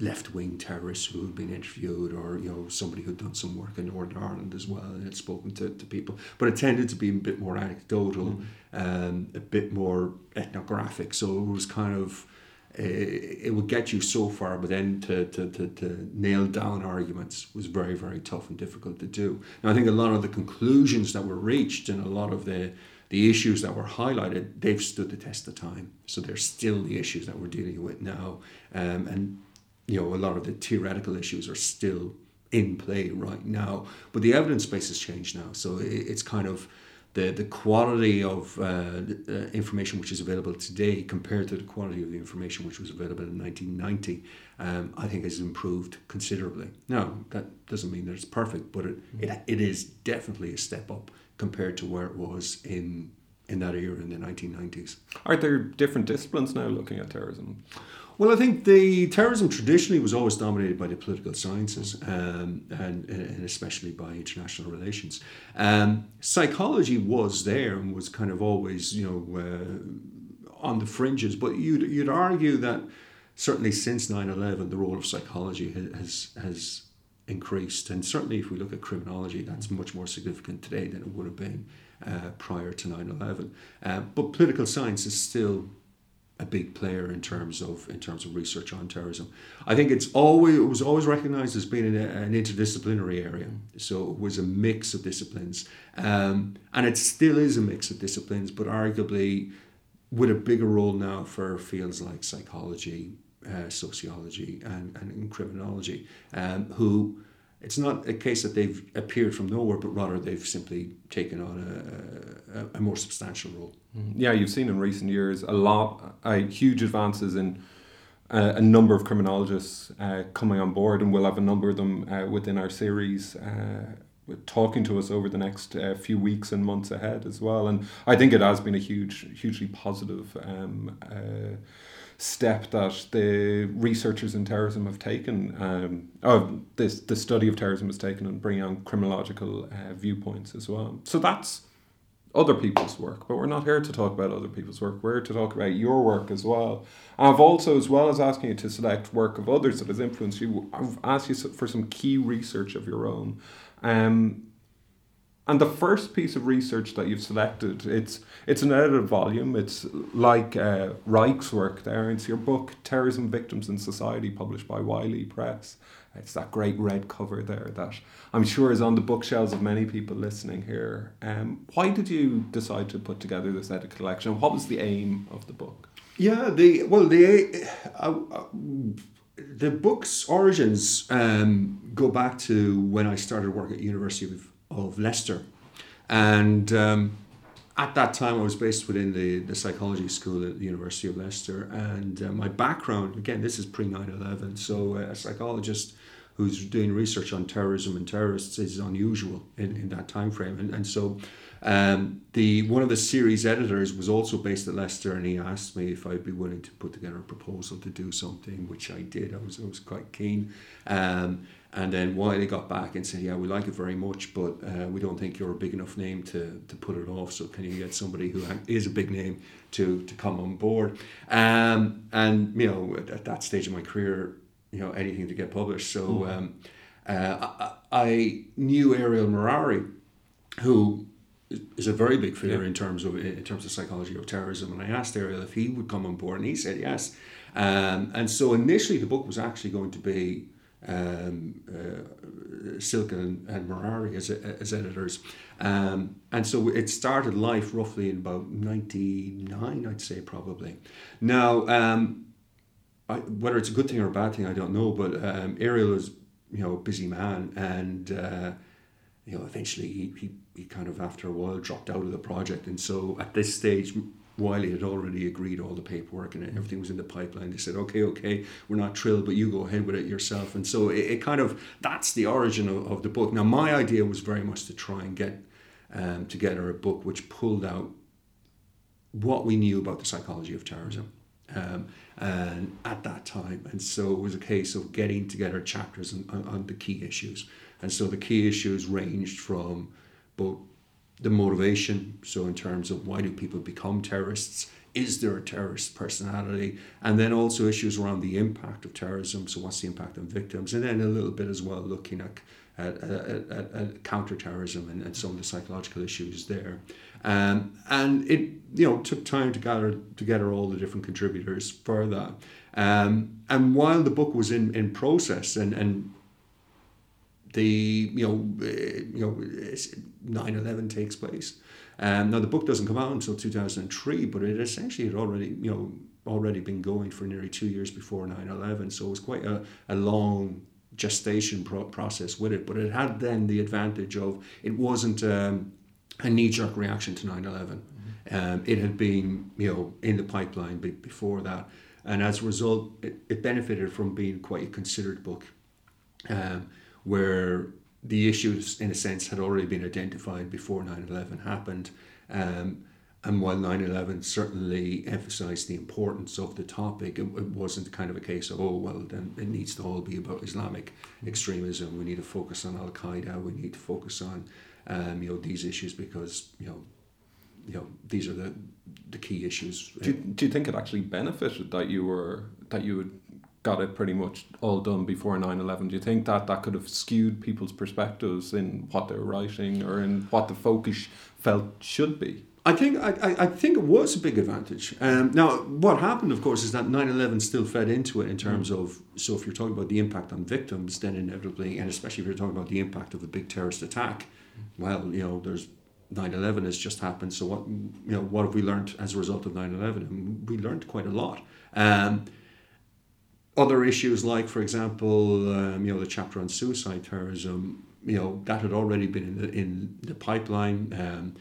left wing terrorists who had been interviewed, or you know somebody who'd done some work in Northern Ireland as well and had spoken to, to people. But it tended to be a bit more anecdotal, mm. um, a bit more ethnographic. So it was kind of it would get you so far, but then to, to, to, to, nail down arguments was very, very tough and difficult to do. Now, I think a lot of the conclusions that were reached and a lot of the, the issues that were highlighted, they've stood the test of time. So they're still the issues that we're dealing with now. Um, and, you know, a lot of the theoretical issues are still in play right now. But the evidence base has changed now. So it, it's kind of the, the quality of uh, uh, information which is available today compared to the quality of the information which was available in 1990, um, I think has improved considerably. Now, that doesn't mean that it's perfect, but it, it, it is definitely a step up compared to where it was in in that era in the 1990s. Are there different disciplines now looking at terrorism? Well, I think the terrorism traditionally was always dominated by the political sciences um, and, and especially by international relations. Um, psychology was there and was kind of always, you know, uh, on the fringes. But you'd, you'd argue that certainly since 9 11, the role of psychology has, has increased. And certainly if we look at criminology, that's much more significant today than it would have been uh, prior to 9 11. Uh, but political science is still a big player in terms of in terms of research on terrorism. I think it's always it was always recognised as being an, an, interdisciplinary area. So it was a mix of disciplines, um, and it still is a mix of disciplines, but arguably with a bigger role now for fields like psychology, uh, sociology, and, and criminology, um, who it's not a case that they've appeared from nowhere, but rather they've simply taken on a, a, a more substantial role. Mm-hmm. Yeah, you've seen in recent years a lot, uh, huge advances in uh, a number of criminologists uh, coming on board, and we'll have a number of them uh, within our series. Uh, talking to us over the next few weeks and months ahead as well, and I think it has been a huge, hugely positive um, step that the researchers in terrorism have taken, um, this the study of terrorism has taken, and bringing on criminological uh, viewpoints as well. So that's other people's work, but we're not here to talk about other people's work. We're here to talk about your work as well. I've also, as well as asking you to select work of others that has influenced you, I've asked you for some key research of your own. Um, and the first piece of research that you've selected, it's it's an edited volume. It's like uh, Reich's work there. It's your book, Terrorism Victims in Society, published by Wiley Press. It's that great red cover there that I'm sure is on the bookshelves of many people listening here. Um, why did you decide to put together this edited collection? What was the aim of the book? Yeah, the well, the uh, uh, the book's origins um, go back to when I started work at University of of Leicester. And um, at that time, I was based within the, the psychology school at the University of Leicester. And uh, my background, again, this is pre 9 11. So, uh, a psychologist who's doing research on terrorism and terrorists is unusual in, in that time frame. And, and so, um, the one of the series editors was also based at Leicester, and he asked me if I'd be willing to put together a proposal to do something, which I did. I was I was quite keen. Um, and then Wiley got back and said, "Yeah, we like it very much, but uh, we don't think you're a big enough name to, to put it off. So can you get somebody who is a big name to to come on board?" Um, and you know, at that stage of my career, you know, anything to get published. So mm. um, uh, I, I, knew Ariel Merari, who is a very big figure yeah. in terms of in terms of psychology of terrorism. And I asked Ariel if he would come on board, and he said yes. Um, and so initially, the book was actually going to be um, uh, Silke and, and Merari as, as editors. Um, and so it started life roughly in about 99, I'd say, probably. Now, um, I, whether it's a good thing or a bad thing, I don't know, but um, Ariel is, you know, a busy man and, uh, you know, eventually he, he, he kind of, after a while, dropped out of the project. And so at this stage, Wiley had already agreed all the paperwork and everything was in the pipeline. They said, okay, okay, we're not thrilled, but you go ahead with it yourself. And so it, it kind of, that's the origin of, of, the book. Now, my idea was very much to try and get um, together a book which pulled out what we knew about the psychology of terrorism. Um, and at that time, and so it was a case of getting together chapters on, on, on the key issues. And so the key issues ranged from both the motivation. So, in terms of why do people become terrorists, is there a terrorist personality? And then also issues around the impact of terrorism. So, what's the impact on victims? And then a little bit as well looking at, at, at, at, at counterterrorism and, and some of the psychological issues there. Um, and it you know took time to gather together all the different contributors for that. Um, and while the book was in, in process and, and the you know uh, you know 9-11 takes place. Um, now the book doesn't come out until 2003 but it essentially had already you know already been going for nearly two years before 9-11 so it was quite a, a long gestation pro- process with it but it had then the advantage of it wasn't um, a knee-jerk reaction to 9-11 mm-hmm. um, it had been you know in the pipeline before that and as a result it, it benefited from being quite a considered book. Um, where the issues, in a sense, had already been identified before 9 11 happened. Um, and while 9 11 certainly emphasized the importance of the topic, it, it, wasn't kind of a case of, oh, well, then it needs to all be about Islamic extremism. We need to focus on Al Qaeda. We need to focus on, um, you know, these issues because, you know, you know, these are the the key issues. Do you, do you think it actually benefited that you were that you would got it pretty much all done before 9-11 do you think that that could have skewed people's perspectives in what they're writing or in what the focus felt should be I think I, I think it was a big advantage. Um, now, what happened, of course, is that 9-11 still fed into it in terms of so if you're talking about the impact on victims, then inevitably, and especially if you're talking about the impact of a big terrorist attack, well, you know, there's 9-11 has just happened. So what you know, what have we learned as a result of 9-11? And we learned quite a lot. Um, other issues like, for example, um, you know, the chapter on suicide terrorism, you know, that had already been in the, in the pipeline. Um,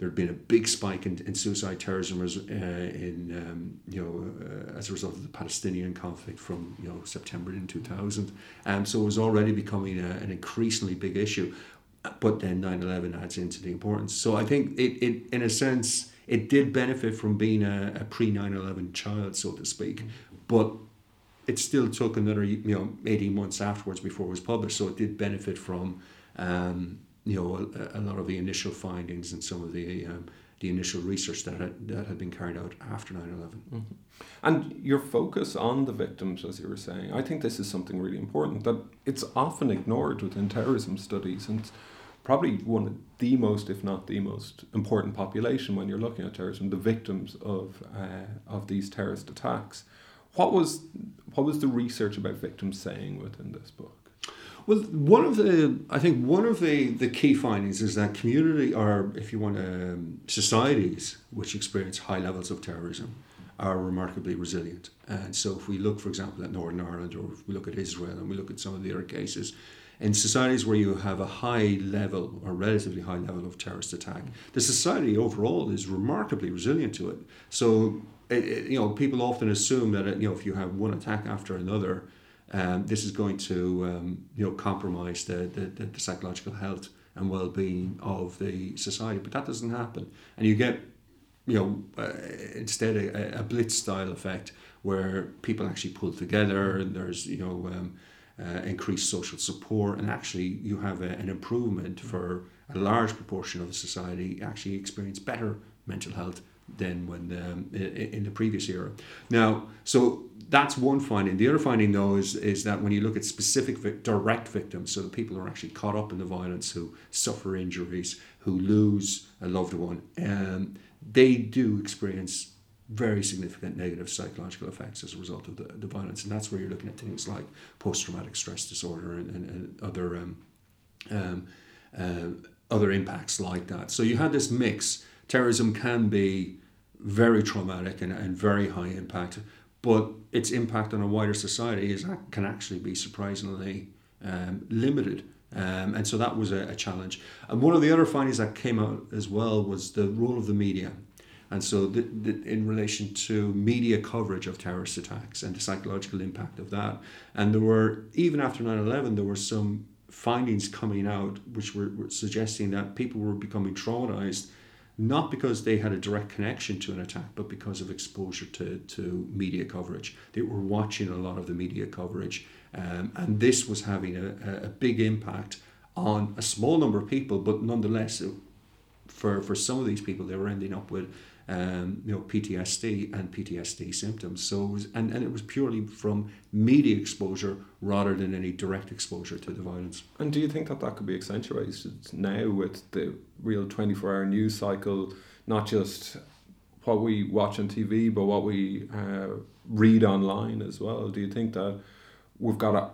there had been a big spike in, in suicide terrorism as, uh, in um, you know uh, as a result of the Palestinian conflict from you know September in 2000. Um, so it was already becoming a, an increasingly big issue. But then 9/11 adds into the importance. So I think it, it in a sense it did benefit from being a, a pre 9/11 child, so to speak. But it still took another you know 18 months afterwards before it was published so it did benefit from um, you know a, a, lot of the initial findings and some of the um, the initial research that had, that had been carried out after 9-11 mm-hmm. and your focus on the victims as you were saying i think this is something really important that it's often ignored within terrorism studies and probably one of the most if not the most important population when you're looking at terrorism the victims of uh, of these terrorist attacks what was what was the research about victims saying within this book? Well, one of the I think one of the, the key findings is that community or if you want um, societies which experience high levels of terrorism are remarkably resilient. And so if we look, for example, at Northern Ireland or if we look at Israel and we look at some of the other cases, in societies where you have a high level or relatively high level of terrorist attack, the society overall is remarkably resilient to it. So it, it, you know, people often assume that you know if you have one attack after another, um, this is going to um, you know compromise the, the, the psychological health and well-being of the society, but that doesn't happen, and you get you know uh, instead a, a blitz style effect where people actually pull together and there's you know um, uh, increased social support. And actually you have a, an improvement for a large proportion of the society actually experience better mental health than when um, in the previous era. Now, so that's one finding. The other finding, though, is is that when you look at specific direct victims, so the people who are actually caught up in the violence, who suffer injuries, who lose a loved one, um, they do experience very significant negative psychological effects as a result of the, the violence. And that's where you're looking at things like post traumatic stress disorder and, and, and other um, um, uh, other impacts like that. So you had this mix. Terrorism can be very traumatic and, and very high impact, but its impact on a wider society is can actually be surprisingly um, limited. Um, and so that was a, a, challenge. And one of the other findings that came out as well was the role of the media. And so, the, the, in relation to media coverage of terrorist attacks and the psychological impact of that, and there were, even after 9 11, there were some findings coming out which were, were suggesting that people were becoming traumatized not because they had a direct connection to an attack, but because of exposure to, to media coverage. They were watching a lot of the media coverage, um, and this was having a, a big impact on a small number of people, but nonetheless, for, for some of these people, they were ending up with um, you know PTSD and PTSD symptoms. So was, and, and it was purely from media exposure rather than any direct exposure to the violence. And do you think that that could be accentuated now with the real twenty four hour news cycle, not just what we watch on TV, but what we uh, read online as well? Do you think that we've got a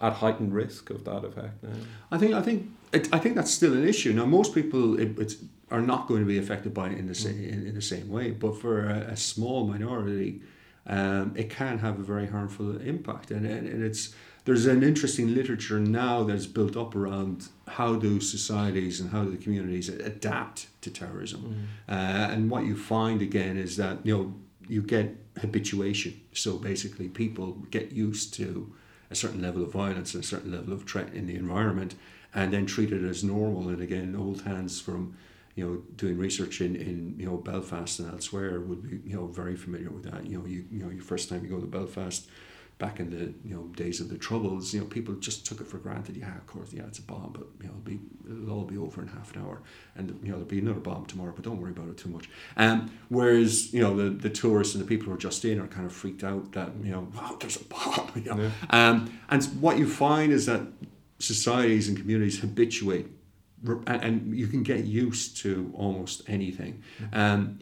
at heightened risk of that effect now? I think I think it, I think that's still an issue. Now, most people it, it's are not going to be affected by it in the same mm. in, in the same way. But for a, a small minority, um, it can have a very harmful impact, and, and, and it's there's an interesting literature now that's built up around how do societies and how do the communities adapt to terrorism, mm. uh, and what you find again is that you know you get habituation. So basically, people get used to a certain level of violence and a certain level of threat in the environment, and then treat it as normal. And again, old hands from you know, doing research in, in you know Belfast and elsewhere would be you know very familiar with that. You know, you you know your first time you go to Belfast, back in the you know days of the troubles, you know people just took it for granted. Yeah, of course, yeah, it's a bomb, but you know it'll be it'll all be over in half an hour, and you know there'll be another bomb tomorrow, but don't worry about it too much. Um, whereas you know the the tourists and the people who are just in are kind of freaked out that you know oh, there's a bomb. You know? yeah. um, and what you find is that societies and communities habituate and you can get used to almost anything. Mm-hmm. Um,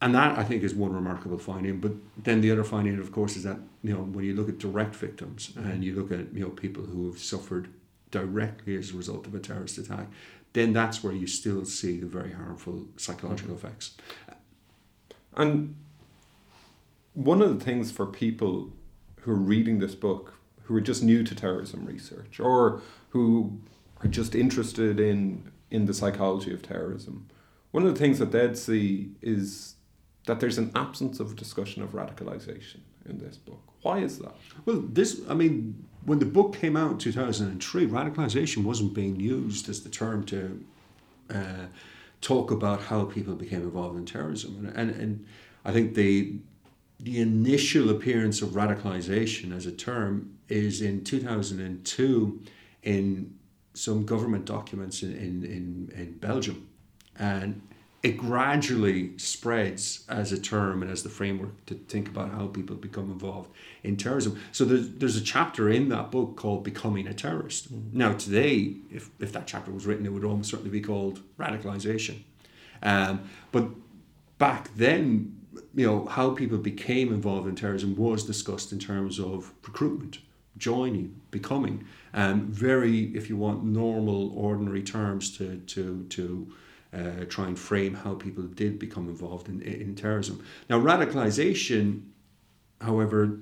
and that I think is one remarkable finding. But then the other finding, of course, is that you know when you look at direct victims mm-hmm. and you look at you know people who have suffered directly as a result of a terrorist attack, then that's where you still see the very harmful psychological mm-hmm. effects. And one of the things for people who are reading this book, who are just new to terrorism research, or who are just interested in in the psychology of terrorism. One of the things that they'd see is that there's an absence of discussion of radicalization in this book. Why is that? Well, this, I mean, when the book came out in 2003, radicalization wasn't being used as the term to uh, talk about how people became involved in terrorism. And, and, and I think the, the initial appearance of radicalization as a term is in 2002 in some government documents in, in, in, in Belgium. And it gradually spreads as a term and as the framework to think about how people become involved in terrorism. So there's, there's a chapter in that book called Becoming a Terrorist. Mm. Now, today, if, if that chapter was written, it would almost certainly be called Radicalization. Um, but back then, you know, how people became involved in terrorism was discussed in terms of recruitment, joining, becoming um, very, if you want, normal, ordinary terms to to to uh, try and frame how people did become involved in, in terrorism. Now, radicalization, however,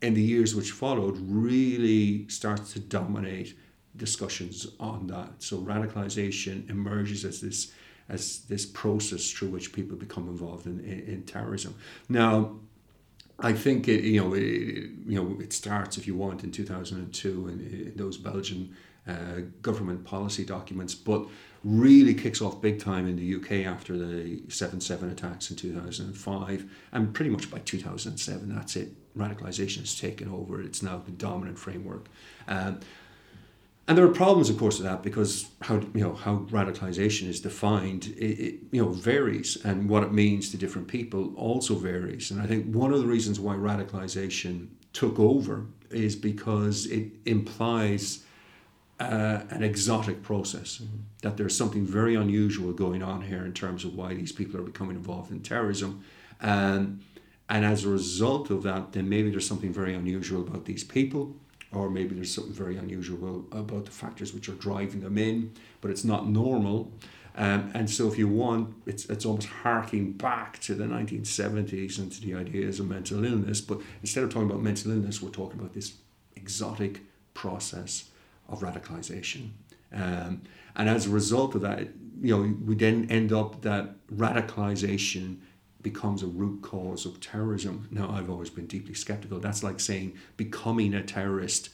in the years which followed, really starts to dominate discussions on that. So radicalization emerges as this as this process through which people become involved in, in, in terrorism. Now, I think it, you know it, you know it starts if you want in 2002 in, in those Belgian uh, government policy documents, but really kicks off big time in the UK after the 7/7 attacks in 2005, and pretty much by 2007 that's it. Radicalization has taken over; it's now the dominant framework. Um, and there are problems, of course, with that because how you know how radicalization is defined, it, it, you know varies, and what it means to different people also varies. And I think one of the reasons why radicalization took over is because it implies uh, an exotic process. Mm-hmm. That there's something very unusual going on here in terms of why these people are becoming involved in terrorism, and and as a result of that, then maybe there's something very unusual about these people or maybe there's something very unusual about the factors which are driving them in, but it's not normal. Um, and so, if you want, it's, it's almost harking back to the 1970s and to the ideas of mental illness. But instead of talking about mental illness, we're talking about this exotic process of radicalization. Um, and as a result of that, you know, we then end up that radicalization becomes a root cause of terrorism. Now, I've always been deeply skeptical. That's like saying becoming a terrorist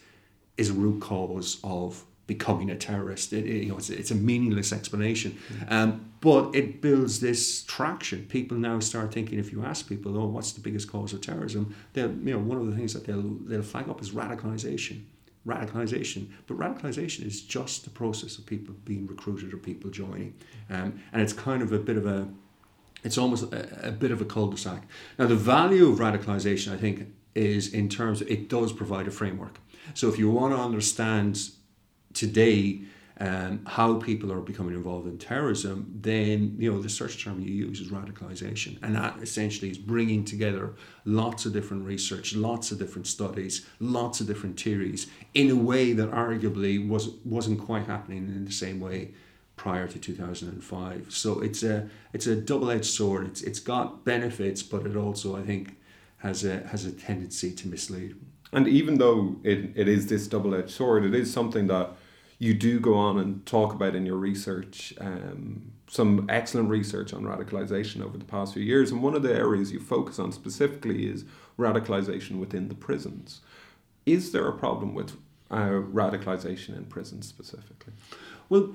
is a root cause of becoming a terrorist. It, it, you know, it's, it's a meaningless explanation. Mm-hmm. Um, but it builds this traction. People now start thinking. If you ask people, "Oh, what's the biggest cause of terrorism?" They'll, you know, one of the things that they'll they'll flag up is radicalization. radicalization. But radicalization is just the process of people being recruited or people joining. Um, and it's kind of a bit of a, it's almost a, a bit of a cul-de-sac. Now, the value of radicalization, I think, is in terms of it does provide a framework. So if you want to understand today um, how people are becoming involved in terrorism, then you know the search term you use is radicalization, and that essentially is bringing together lots of different research, lots of different studies, lots of different theories in a way that arguably was wasn't quite happening in the same way prior to 2005. So it's a it's a double-edged sword. It's it's got benefits, but it also I think has a has a tendency to mislead. And even though it, it is this double-edged sword, it is something that you do go on and talk about in your research um, some excellent research on radicalization over the past few years. And one of the areas you focus on specifically is radicalization within the prisons. Is there a problem with uh, radicalization in prisons specifically? Well,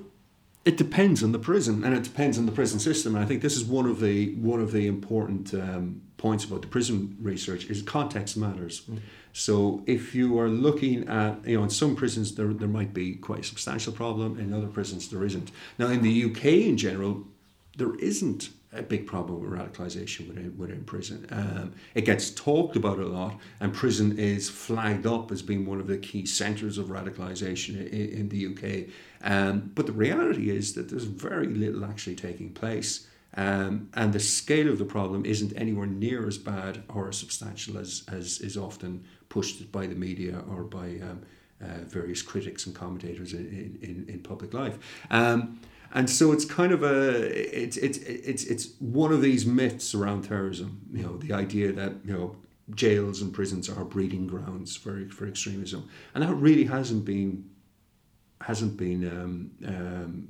it depends on the prison, and it depends on the prison system. And I think this is one of the one of the important um, points about the prison research is context matters. Mm. So if you are looking at, you know, in some prisons there, there might be quite a substantial problem, in other prisons there isn't. Now in the UK in general, there isn't a big problem with radicalization within, within prison. Um, it gets talked about a lot, and prison is flagged up as being one of the key centres of radicalization in, in the UK. Um, but the reality is that there's very little actually taking place. Um, and the scale of the problem isn't anywhere near as bad or as substantial as, as is often pushed by the media or by um, uh, various critics and commentators in, in, in public life. And so it's kind of a it's, it's it's it's one of these myths around terrorism. You know, the idea that you know jails and prisons are breeding grounds for for extremism, and that really hasn't been hasn't been um, um,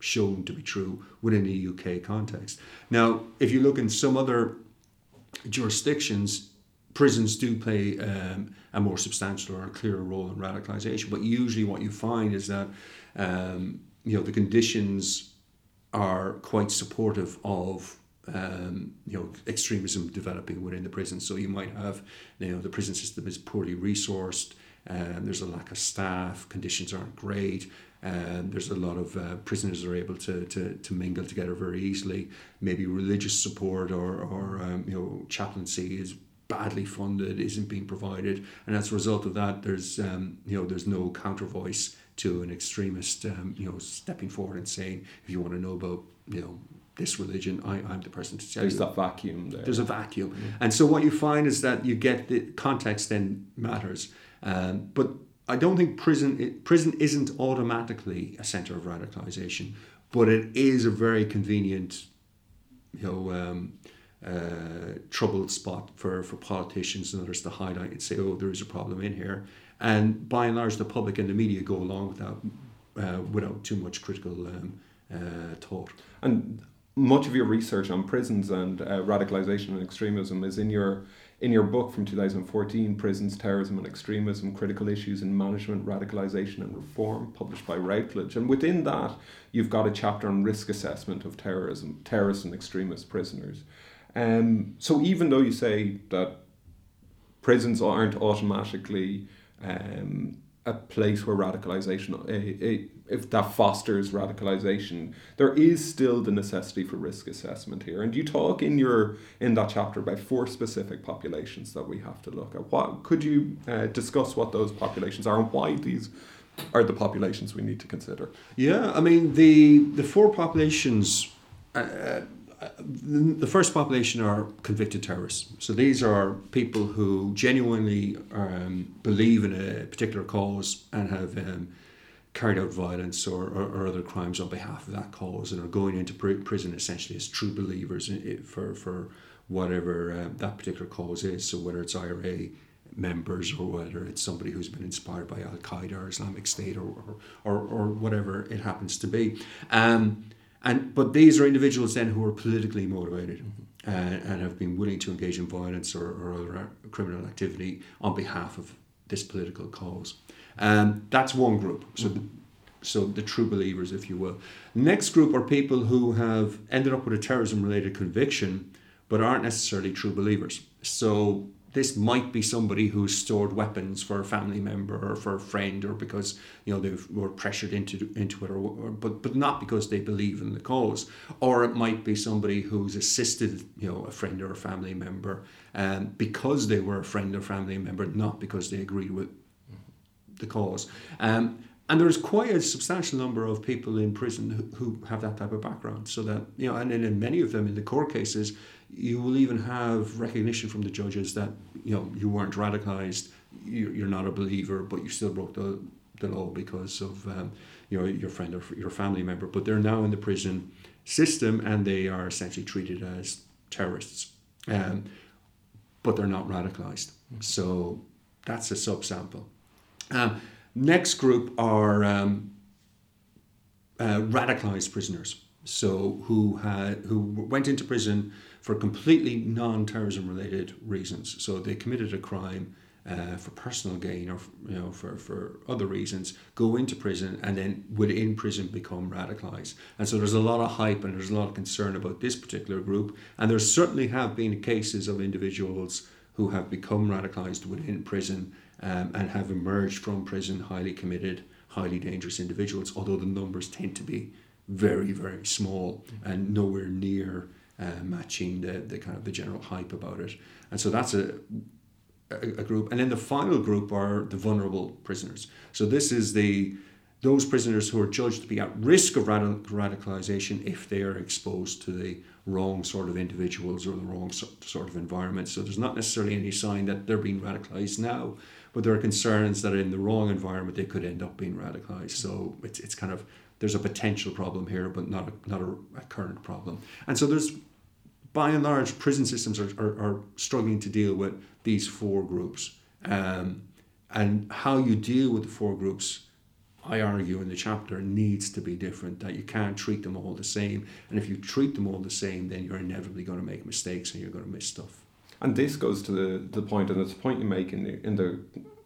shown to be true within the UK context. Now, if you look in some other jurisdictions, prisons do play um, a more substantial or a clearer role in radicalisation. But usually, what you find is that um, you know the conditions are quite supportive of um, you know extremism developing within the prison. So you might have you know the prison system is poorly resourced. Um, there's a lack of staff. Conditions aren't great. Um, there's a lot of uh, prisoners are able to, to, to mingle together very easily. Maybe religious support or, or um, you know chaplaincy is badly funded, isn't being provided, and as a result of that, there's um, you know there's no counter voice to an extremist um, you know stepping forward and saying if you want to know about you know this religion, I, I'm the person to tell There's you. that vacuum there. There's a vacuum. Mm-hmm. And so what you find is that you get the context then matters. Um, but I don't think prison it, prison isn't automatically a center of radicalization, but it is a very convenient, you know, um, uh, troubled spot for, for politicians and others to highlight and say, oh, there is a problem in here. And by and large, the public and the media go along without uh, without too much critical um, uh, thought. And much of your research on prisons and uh, radicalization and extremism is in your in your book from 2014, Prisons, Terrorism and Extremism Critical Issues in Management, Radicalization and Reform, published by Routledge. And within that, you've got a chapter on risk assessment of terrorism, terrorist and extremist prisoners. Um, so even though you say that prisons aren't automatically um, a place where radicalization, if that fosters radicalization, there is still the necessity for risk assessment here. And you talk in your in that chapter about four specific populations that we have to look at. What could you uh, discuss what those populations are and why these are the populations we need to consider? Yeah, I mean the the four populations. Uh, the first population are convicted terrorists. So these are people who genuinely um, believe in a particular cause and have um, carried out violence or, or, or, other crimes on behalf of that cause and are going into prison essentially as true believers for, for whatever uh, that particular cause is. So whether it's IRA members or whether it's somebody who's been inspired by Al Qaeda or Islamic State or, or, or, whatever it happens to be. Um, and but these are individuals then who are politically motivated mm-hmm. uh, and have been willing to engage in violence or, or other criminal activity on behalf of this political cause. Um, that's one group. So. Mm-hmm. The, so the true believers, if you will. Next group are people who have ended up with a terrorism-related conviction, but aren't necessarily true believers. So this might be somebody who's stored weapons for a family member or for a friend or because you know they were pressured into into it or, or, but but not because they believe in the cause. Or it might be somebody who's assisted you know a friend or a family member um, because they were a friend or family member not because they agreed with the cause. Um, and there's quite a substantial number of people in prison who, who have that type of background. So that you know and in many of them in the court cases you will even have recognition from the judges that you know you weren't radicalized, you're not a believer, but you still broke the, the law because of um, you know your friend or your family member. But they're now in the prison system and they are essentially treated as terrorists, um, but they're not radicalized. So that's a subsample. Um, next group are um, uh, radicalized prisoners. So who had who went into prison for completely non-terrorism related reasons. So they committed a crime uh, for personal gain or you know for, for other reasons, go into prison and then within prison become radicalized. And so there's a lot of hype and there's a lot of concern about this particular group. And there certainly have been cases of individuals who have become radicalized within prison um, and have emerged from prison highly committed, highly dangerous individuals, although the numbers tend to be very, very small and nowhere near uh, matching the, the kind of the general hype about it. And so that's a, a, a group. And then the final group are the vulnerable prisoners. So this is the those prisoners who are judged to be at risk of radicalization if they are exposed to the wrong sort of individuals or the wrong sort of environment. So there's not necessarily any sign that they're being radicalized now, but there are concerns that in the wrong environment they could end up being radicalized. So it's, it's kind of there's a potential problem here, but not a, not a, a current problem. And so there's, by and large, prison systems are, are, are struggling to deal with these four groups. Um, and how you deal with the four groups, I argue in the chapter, needs to be different, that you can't treat them all the same. And if you treat them all the same, then you're inevitably going to make mistakes and you're going to miss stuff. And this goes to the, the point, and it's a point you make in the, in the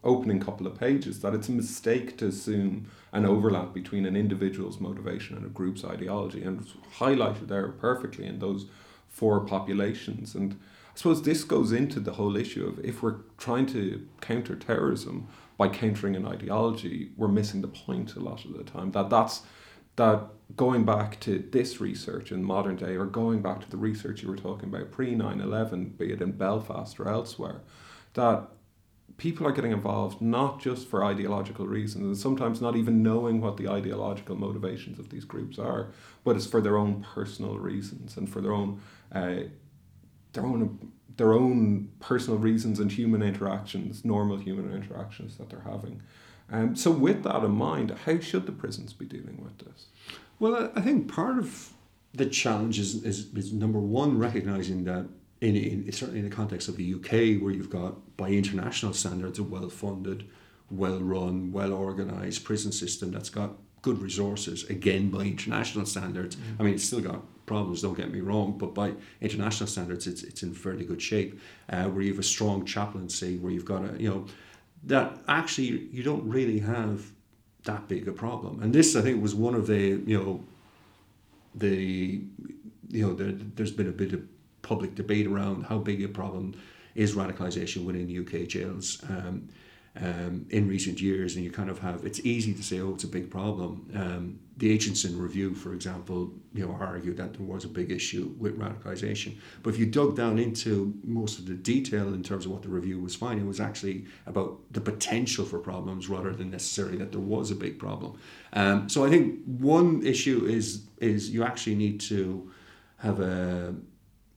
opening couple of pages that it's a mistake to assume an overlap between an individual's motivation and a group's ideology, and it's highlighted there perfectly in those four populations. And I suppose this goes into the whole issue of if we're trying to counter terrorism by countering an ideology, we're missing the point a lot of the time. That that's that going back to this research in modern day, or going back to the research you were talking about pre 9 11, be it in Belfast or elsewhere, that people are getting involved not just for ideological reasons and sometimes not even knowing what the ideological motivations of these groups are, but it's for their own personal reasons and for their own uh, their own their own personal reasons and human interactions, normal human interactions that they're having. Um, so, with that in mind, how should the prisons be dealing with this? Well, I think part of the challenge is, is, is number one, recognizing that in, in certainly in the context of the UK, where you've got by international standards a well-funded, well-run, well-organized prison system that's got good resources. Again, by international standards, mm. I mean it's still got problems. Don't get me wrong, but by international standards, it's it's in fairly good shape. Uh, where you have a strong chaplaincy, where you've got a you know that actually you don't really have that big a problem. And this, I think, was one of the you know the you know the, there's been a bit of public debate around how big a problem is radicalisation within UK jails um, um, in recent years, and you kind of have it's easy to say, oh, it's a big problem. Um, the Acheson review, for example, you know, argued that there was a big issue with radicalisation. But if you dug down into most of the detail in terms of what the review was finding, it was actually about the potential for problems rather than necessarily that there was a big problem. Um, so I think one issue is is you actually need to have a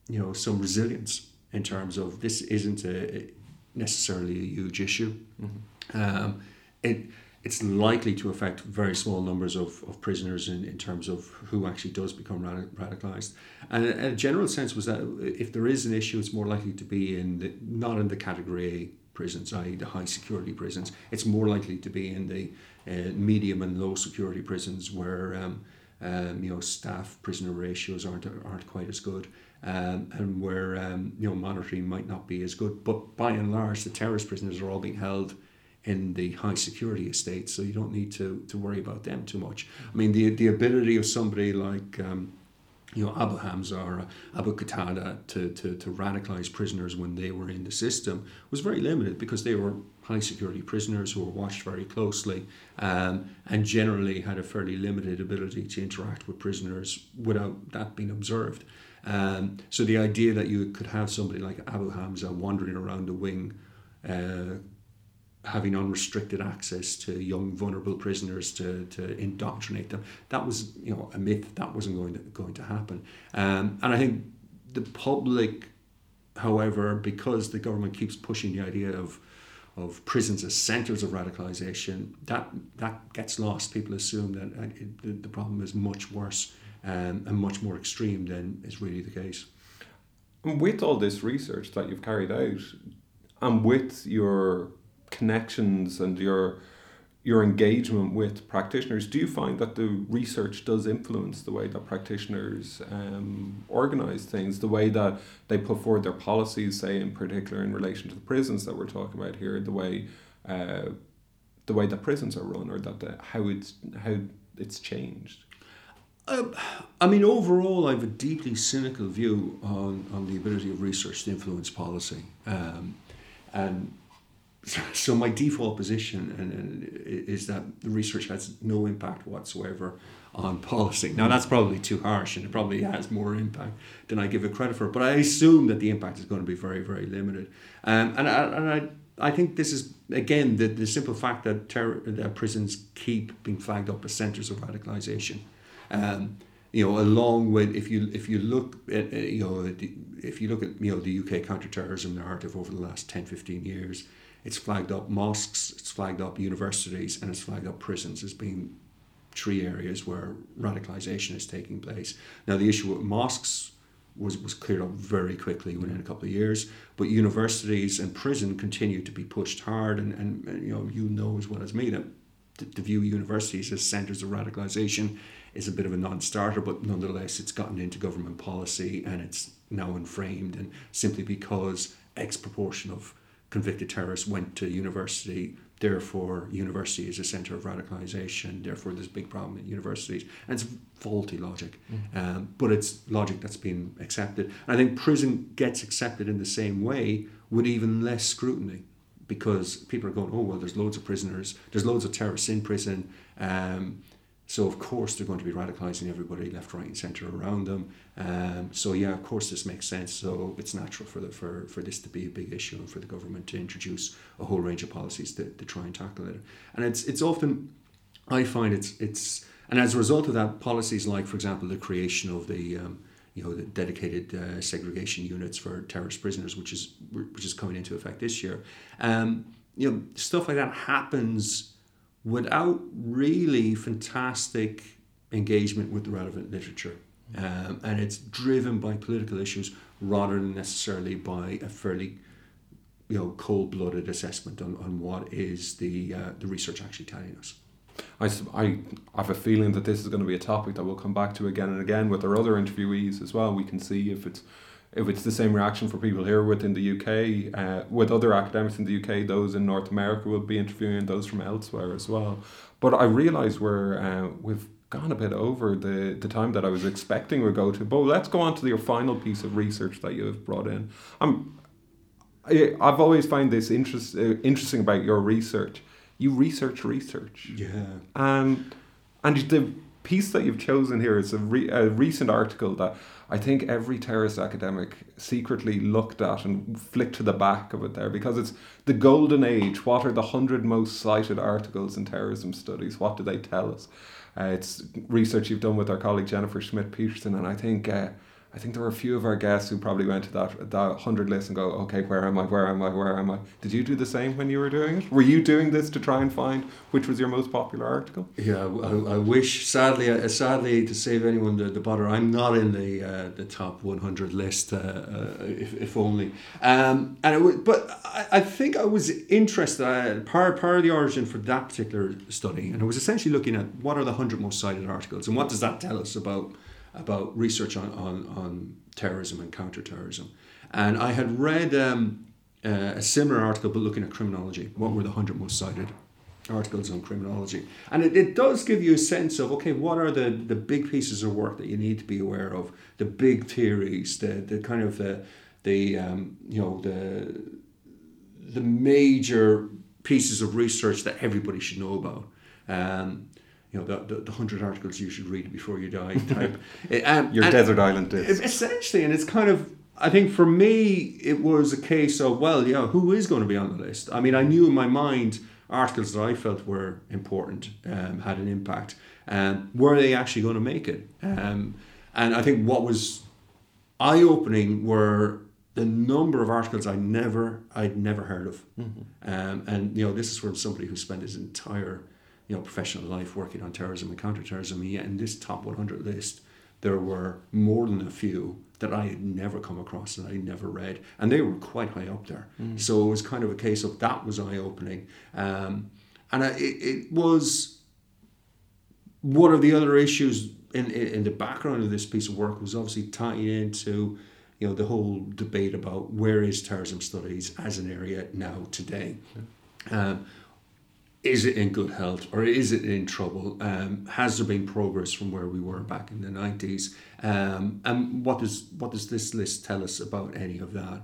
you know some resilience in terms of this isn't a, necessarily a huge issue. Mm-hmm. Um, it it's likely to affect very small numbers of, of prisoners in, in terms of who actually does become radicalized. And a, a, general sense was that if there is an issue, it's more likely to be in the not in the category A prisons, i.e., the high security prisons. It's more likely to be in the uh, medium and low security prisons where um, um, you know staff prisoner ratios aren't aren't quite as good um, and where um, you know monitoring might not be as good. But by and large, the terrorist prisoners are all being held in the high security estates, so you don't need to, to worry about them too much. I mean, the the ability of somebody like um, you know, Abu Hamza or Abu Qatada to, to, to radicalize prisoners when they were in the system was very limited because they were high security prisoners who were watched very closely um, and generally had a fairly limited ability to interact with prisoners without that being observed. Um, so the idea that you could have somebody like Abu Hamza wandering around the wing, uh, having unrestricted access to young vulnerable prisoners to, to indoctrinate them, that was you know a myth. That wasn't going to going to happen. Um, and I think the public, however, because the government keeps pushing the idea of of prisons as centres of radicalisation, that that gets lost. People assume that uh, it, the, the problem is much worse um, and much more extreme than is really the case. With all this research that you've carried out, and with your connections and your your engagement with practitioners, do you find that the research does influence the way that practitioners um, organize things, the way that they put forward their policies, say in particular in relation to the prisons that we're talking about here, the way uh, the way that prisons are run, or that the, how it's how it's changed? Uh, I mean, overall, I have a deeply cynical view on, on the ability of research to influence policy. Um, and so my default position is that the research has no impact whatsoever on policy. Now, that's probably too harsh and it probably has more impact than I give it credit for, but I assume that the impact is going to be very, very limited. Um, and I, and I I think this is again the, the simple fact that, ter- that prisons keep being flagged up as centres of radicalisation. Um, you know, along with if you if you look at you know if you look at you know the UK counterterrorism narrative over the last 10, 15 years, it's flagged up mosques, it's flagged up universities, and it's flagged up prisons as being three areas where radicalisation is taking place. Now the issue with mosques was, was cleared up very quickly within a couple of years. But universities and prison continue to be pushed hard, and, and, and you know you know as well as me that to, view universities as centres of radicalisation is a bit of a non-starter, but nonetheless, it's gotten into government policy and it's now inframed, and simply because X proportion of convicted terrorists went to university, therefore university is a centre of radicalisation. Therefore, there's a big problem in universities, and it's faulty logic, mm. um, but it's logic that's been accepted. I think prison gets accepted in the same way with even less scrutiny because people are going, oh well, there's loads of prisoners, there's loads of terrorists in prison. Um, so of course they're going to be radicalising everybody left, right, and centre around them. Um, so yeah, of course this makes sense. So it's natural for the, for for this to be a big issue and for the government to introduce a whole range of policies to, to try and tackle it. And it's it's often, I find it's it's and as a result of that, policies like, for example, the creation of the um, you know the dedicated uh, segregation units for terrorist prisoners, which is which is coming into effect this year. Um, you know, stuff like that happens without really fantastic engagement with the relevant literature. Um, and it's driven by political issues rather than necessarily by a fairly you know cold-blooded assessment on, on what is the uh, the research actually telling us. I, I have a feeling that this is going to be a topic that we'll come back to again and again with our other interviewees as well. We can see if it's if it's the same reaction for people here within the UK, uh, with other academics in the UK, those in North America will be interviewing those from elsewhere as well. But I realise we're uh, we've gone a bit over the, the time that I was expecting we'd go to. But let's go on to your final piece of research that you have brought in. I'm, I, I've always found this interest, uh, interesting about your research. You research research. Yeah. Um, and the piece that you've chosen here is a, re- a recent article that I think every terrorist academic secretly looked at and flicked to the back of it there because it's the golden age. What are the hundred most cited articles in terrorism studies? What do they tell us? Uh, it's research you've done with our colleague Jennifer Schmidt Petersen, and I think. Uh, I think there were a few of our guests who probably went to that that hundred list and go, okay, where am I? Where am I? Where am I? Did you do the same when you were doing it? Were you doing this to try and find which was your most popular article? Yeah, I, I wish. Sadly, uh, sadly, to save anyone the, the bother, I'm not in the uh, the top one hundred list. Uh, uh, if, if only. Um, and it was, but I, I think I was interested. Uh, part part of the origin for that particular study, and it was essentially looking at what are the hundred most cited articles, and what does that tell us about about research on, on, on terrorism and counterterrorism. And I had read um, uh, a similar article, but looking at criminology. What were the 100 most cited articles on criminology. And it, it does give you a sense of, okay, what are the, the big pieces of work that you need to be aware of, the big theories, the, the kind of the, the um, you know, the, the major pieces of research that everybody should know about. Um, you know, the, the, the, 100 articles you should read before you die type. um, Your desert island days. Essentially, and it's kind of, I think for me, it was a case of, well, yeah, who is going to be on the list? I mean, I knew in my mind articles that I felt were important, um, had an impact. Um, were they actually going to make it? Um, and I think what was eye opening were the number of articles I never I'd never heard of, mm-hmm. um, and you know this is from somebody who spent his entire you know professional life working on terrorism and counterterrorism. And yet in this top 100 list, there were more than a few that I had never come across and I never read, and they were quite high up there. Mm. So it was kind of a case of that was eye opening, um, and I, it, it was one of the other issues in, in the background of this piece of work was obviously tying into you know the whole debate about where is terrorism studies as an area now today. Um, is it in good health or is it in trouble? Um, has there been progress from where we were back in the nineties? Um, and what does what does this list tell us about any of that?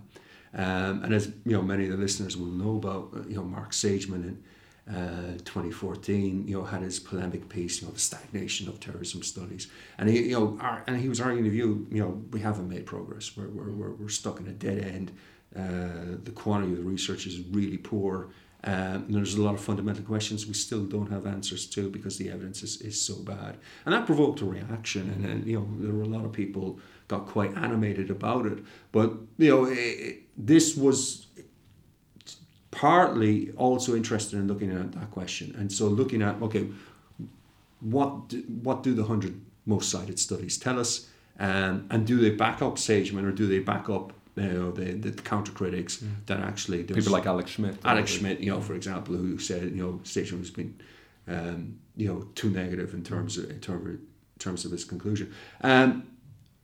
Um, and as you know, many of the listeners will know about uh, you know Mark Sageman in uh, 2014, you know, had his polemic piece, you know, the stagnation of terrorism studies, and he you know ar- and he was arguing the view, you know, we haven't made progress. We're we're, we're, we're stuck in a dead end. Uh, the quantity of the research is really poor um, there's a lot of fundamental questions we still don't have answers to because the evidence is, is so bad. And that provoked a reaction. And, and you know, there were a lot of people got quite animated about it. But, you know, it, this was partly also interested in looking at that question. And so looking at, okay, what do, what do the 100 most cited studies tell us? Um, and do they back up Sageman or do they back up know, the, the counter critics mm. that actually people like Alex Schmid, Alex Schmid, you know, for example, who said you know Sageman has been um, you know too negative in terms of in terms of, in terms of his conclusion, um,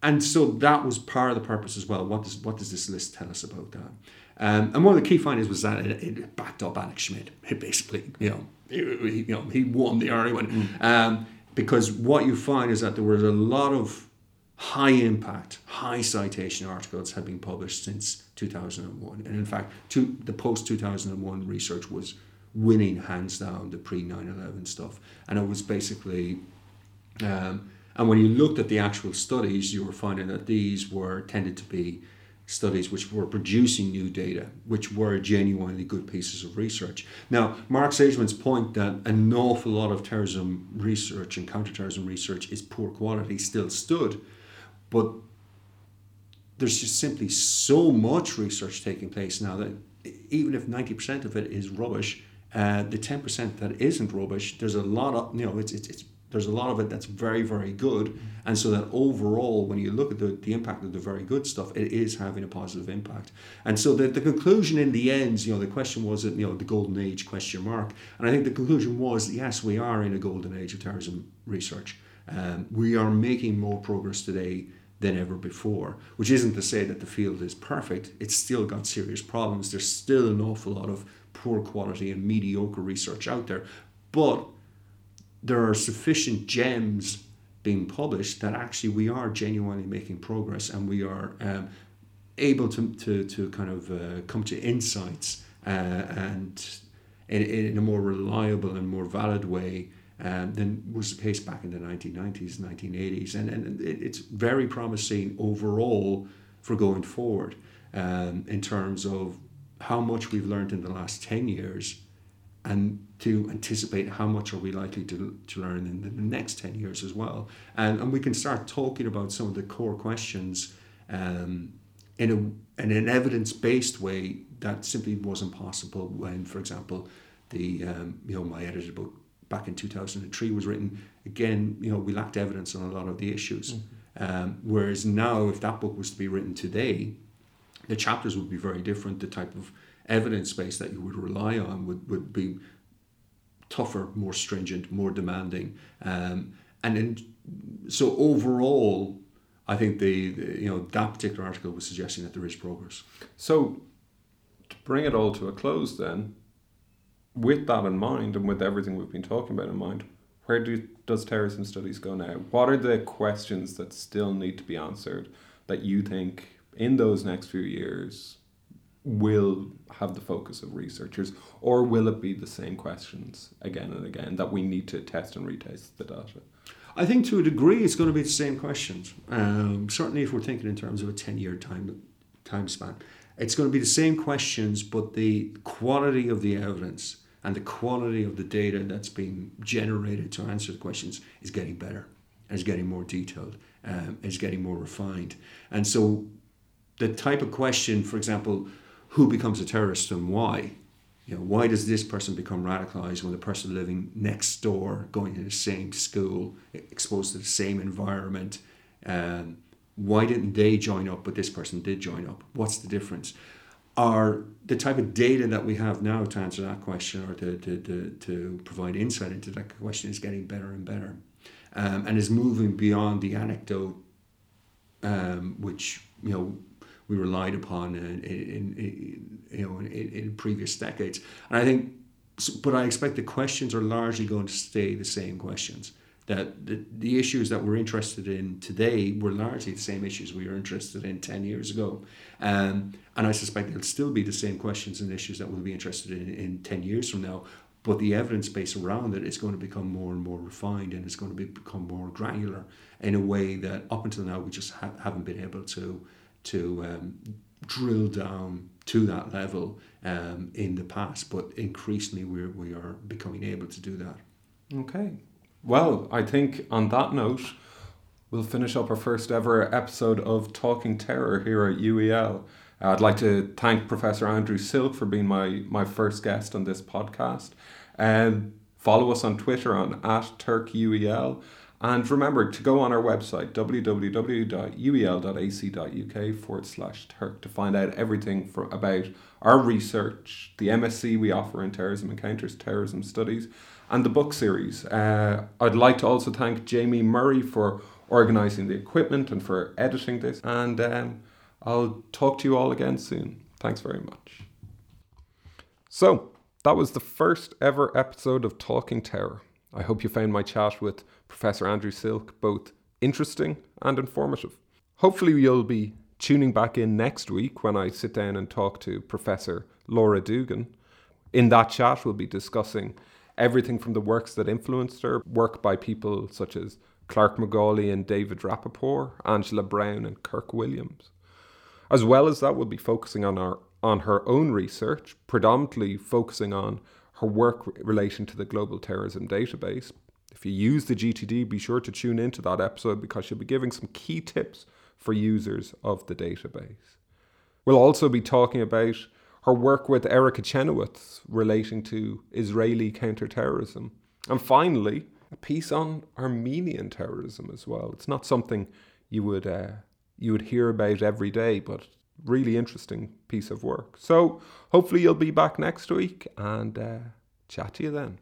and so that was part of the purpose as well. What does what does this list tell us about that? Um, and one of the key findings was that it, it backed up Alex Schmid. It basically, you know, he, you know, he won the argument mm. um, because what you find is that there was a lot of high impact, high citation articles have been published since 2001. And in fact, the post 2001 research was winning hands down the pre 9 11 stuff. And it was basically, um, and when you looked at the actual studies, you were finding that these were tended to be studies which were producing new data, which were genuinely good pieces of research. Now, Marc Sageman's point that an awful lot of terrorism research and counterterrorism research is poor quality still stood but there's just simply so much research taking place now that even if 90% of it is rubbish, uh, the 10% that isn't rubbish, there's a lot of, you know, it's, it's, it's there's a lot of it that's very, very good. And so that overall, when you look at the, the impact of the very good stuff, it is having a positive impact. And so the, the conclusion in the end, you know, the question was, you know, the golden age question mark. And I think the conclusion was, yes, we are in a golden age of terrorism research. Um, we are making more progress today than ever before, which isn't to say that the field is perfect. It's still got serious problems. There's still an awful lot of poor quality and mediocre research out there. But there are sufficient gems being published that actually we are genuinely making progress and we are um, able to, to, to kind of uh, come to insights uh, and in, in a more reliable and more valid way um, than was the case back in the 1990s, 1980s. And, and it's very promising overall for going forward um, in terms of how much we've learned in the last 10 years and to anticipate how much are we likely to, to learn in the next 10 years as well. And, and we can start talking about some of the core questions um, in, a, in an evidence-based way that simply wasn't possible when, for example, the um, you know my edited book back in 2003 was written, again, you know, we lacked evidence on a lot of the issues. Mm-hmm. Um, whereas now, if that book was to be written today, the chapters would be very different. The type of evidence base that you would rely on would, would be tougher, more stringent, more demanding. Um, and then, so overall, I think the, the, you know that particular article was suggesting that there is progress. So to bring it all to a close, then, with that in mind and with everything we've been talking about in mind, where do, does terrorism studies go now? What are the questions that still need to be answered that you think in those next few years will have the focus of researchers, or will it be the same questions again and again that we need to test and retest the data? I think to a degree it's going to be the same questions. Um, certainly, if we're thinking in terms of a 10 year time, time span, it's going to be the same questions, but the quality of the evidence and the quality of the data that's being generated to answer the questions is getting better, is getting more detailed, um, is getting more refined. And so, the type of question, for example, who becomes a terrorist and why, you know, why does this person become radicalized when the person living next door, going to the same school, exposed to the same environment? Um, why didn't they join up, but this person did join up? What's the difference? Are the type of data that we have now to answer that question or to, to, to, to provide insight into that question is getting better and better um, and is moving beyond the anecdote, um, which, you know, we relied upon in, in, in you know in, in, previous decades. And I think, but I expect the questions are largely going to stay the same questions. That the, the issues that we're interested in today were largely the same issues we were interested in 10 years ago. Um, and I suspect it'll still be the same questions and issues that we'll be interested in in 10 years from now. But the evidence base around it is going to become more and more refined and it's going to be, become more granular in a way that up until now we just ha- haven't been able to to um, drill down to that level um, in the past, but increasingly we're, we are becoming able to do that. Okay. Well, I think on that note, we'll finish up our first ever episode of Talking Terror here at UEL. I'd like to thank Professor Andrew Silke for being my, my first guest on this podcast. And um, follow us on Twitter on at TurkUEL. And remember to go on our website, www.uel.ac.uk forward slash Turk, to find out everything for, about our research, the MSc we offer in Terrorism Encounters, Terrorism Studies, and the book series. Uh, I'd like to also thank Jamie Murray for organising the equipment and for editing this. And um, I'll talk to you all again soon. Thanks very much. So, that was the first ever episode of Talking Terror. I hope you found my chat with Professor Andrew Silke both interesting and informative. Hopefully, you'll be tuning back in next week when I sit down and talk to Professor Laura Dugan. In that chat, we'll be discussing everything from the works that influenced her, work by people such as Clark McCauley and David Rapoport, Angela Browne and Kirk Williams. As well as that, we'll be focusing on our on her own research, predominantly focusing on her work relation to the Global Terrorism Database, if you use the GTD, be sure to tune into that episode because she'll be giving some key tips for users of the database. We'll also be talking about her work with Erica Chenoweth relating to Israeli counterterrorism. And finally, a piece on Armenian terrorism as well. It's not something you would uh, you would hear about every day, but really interesting piece of work. So hopefully you'll be back next week and uh, chat to you then.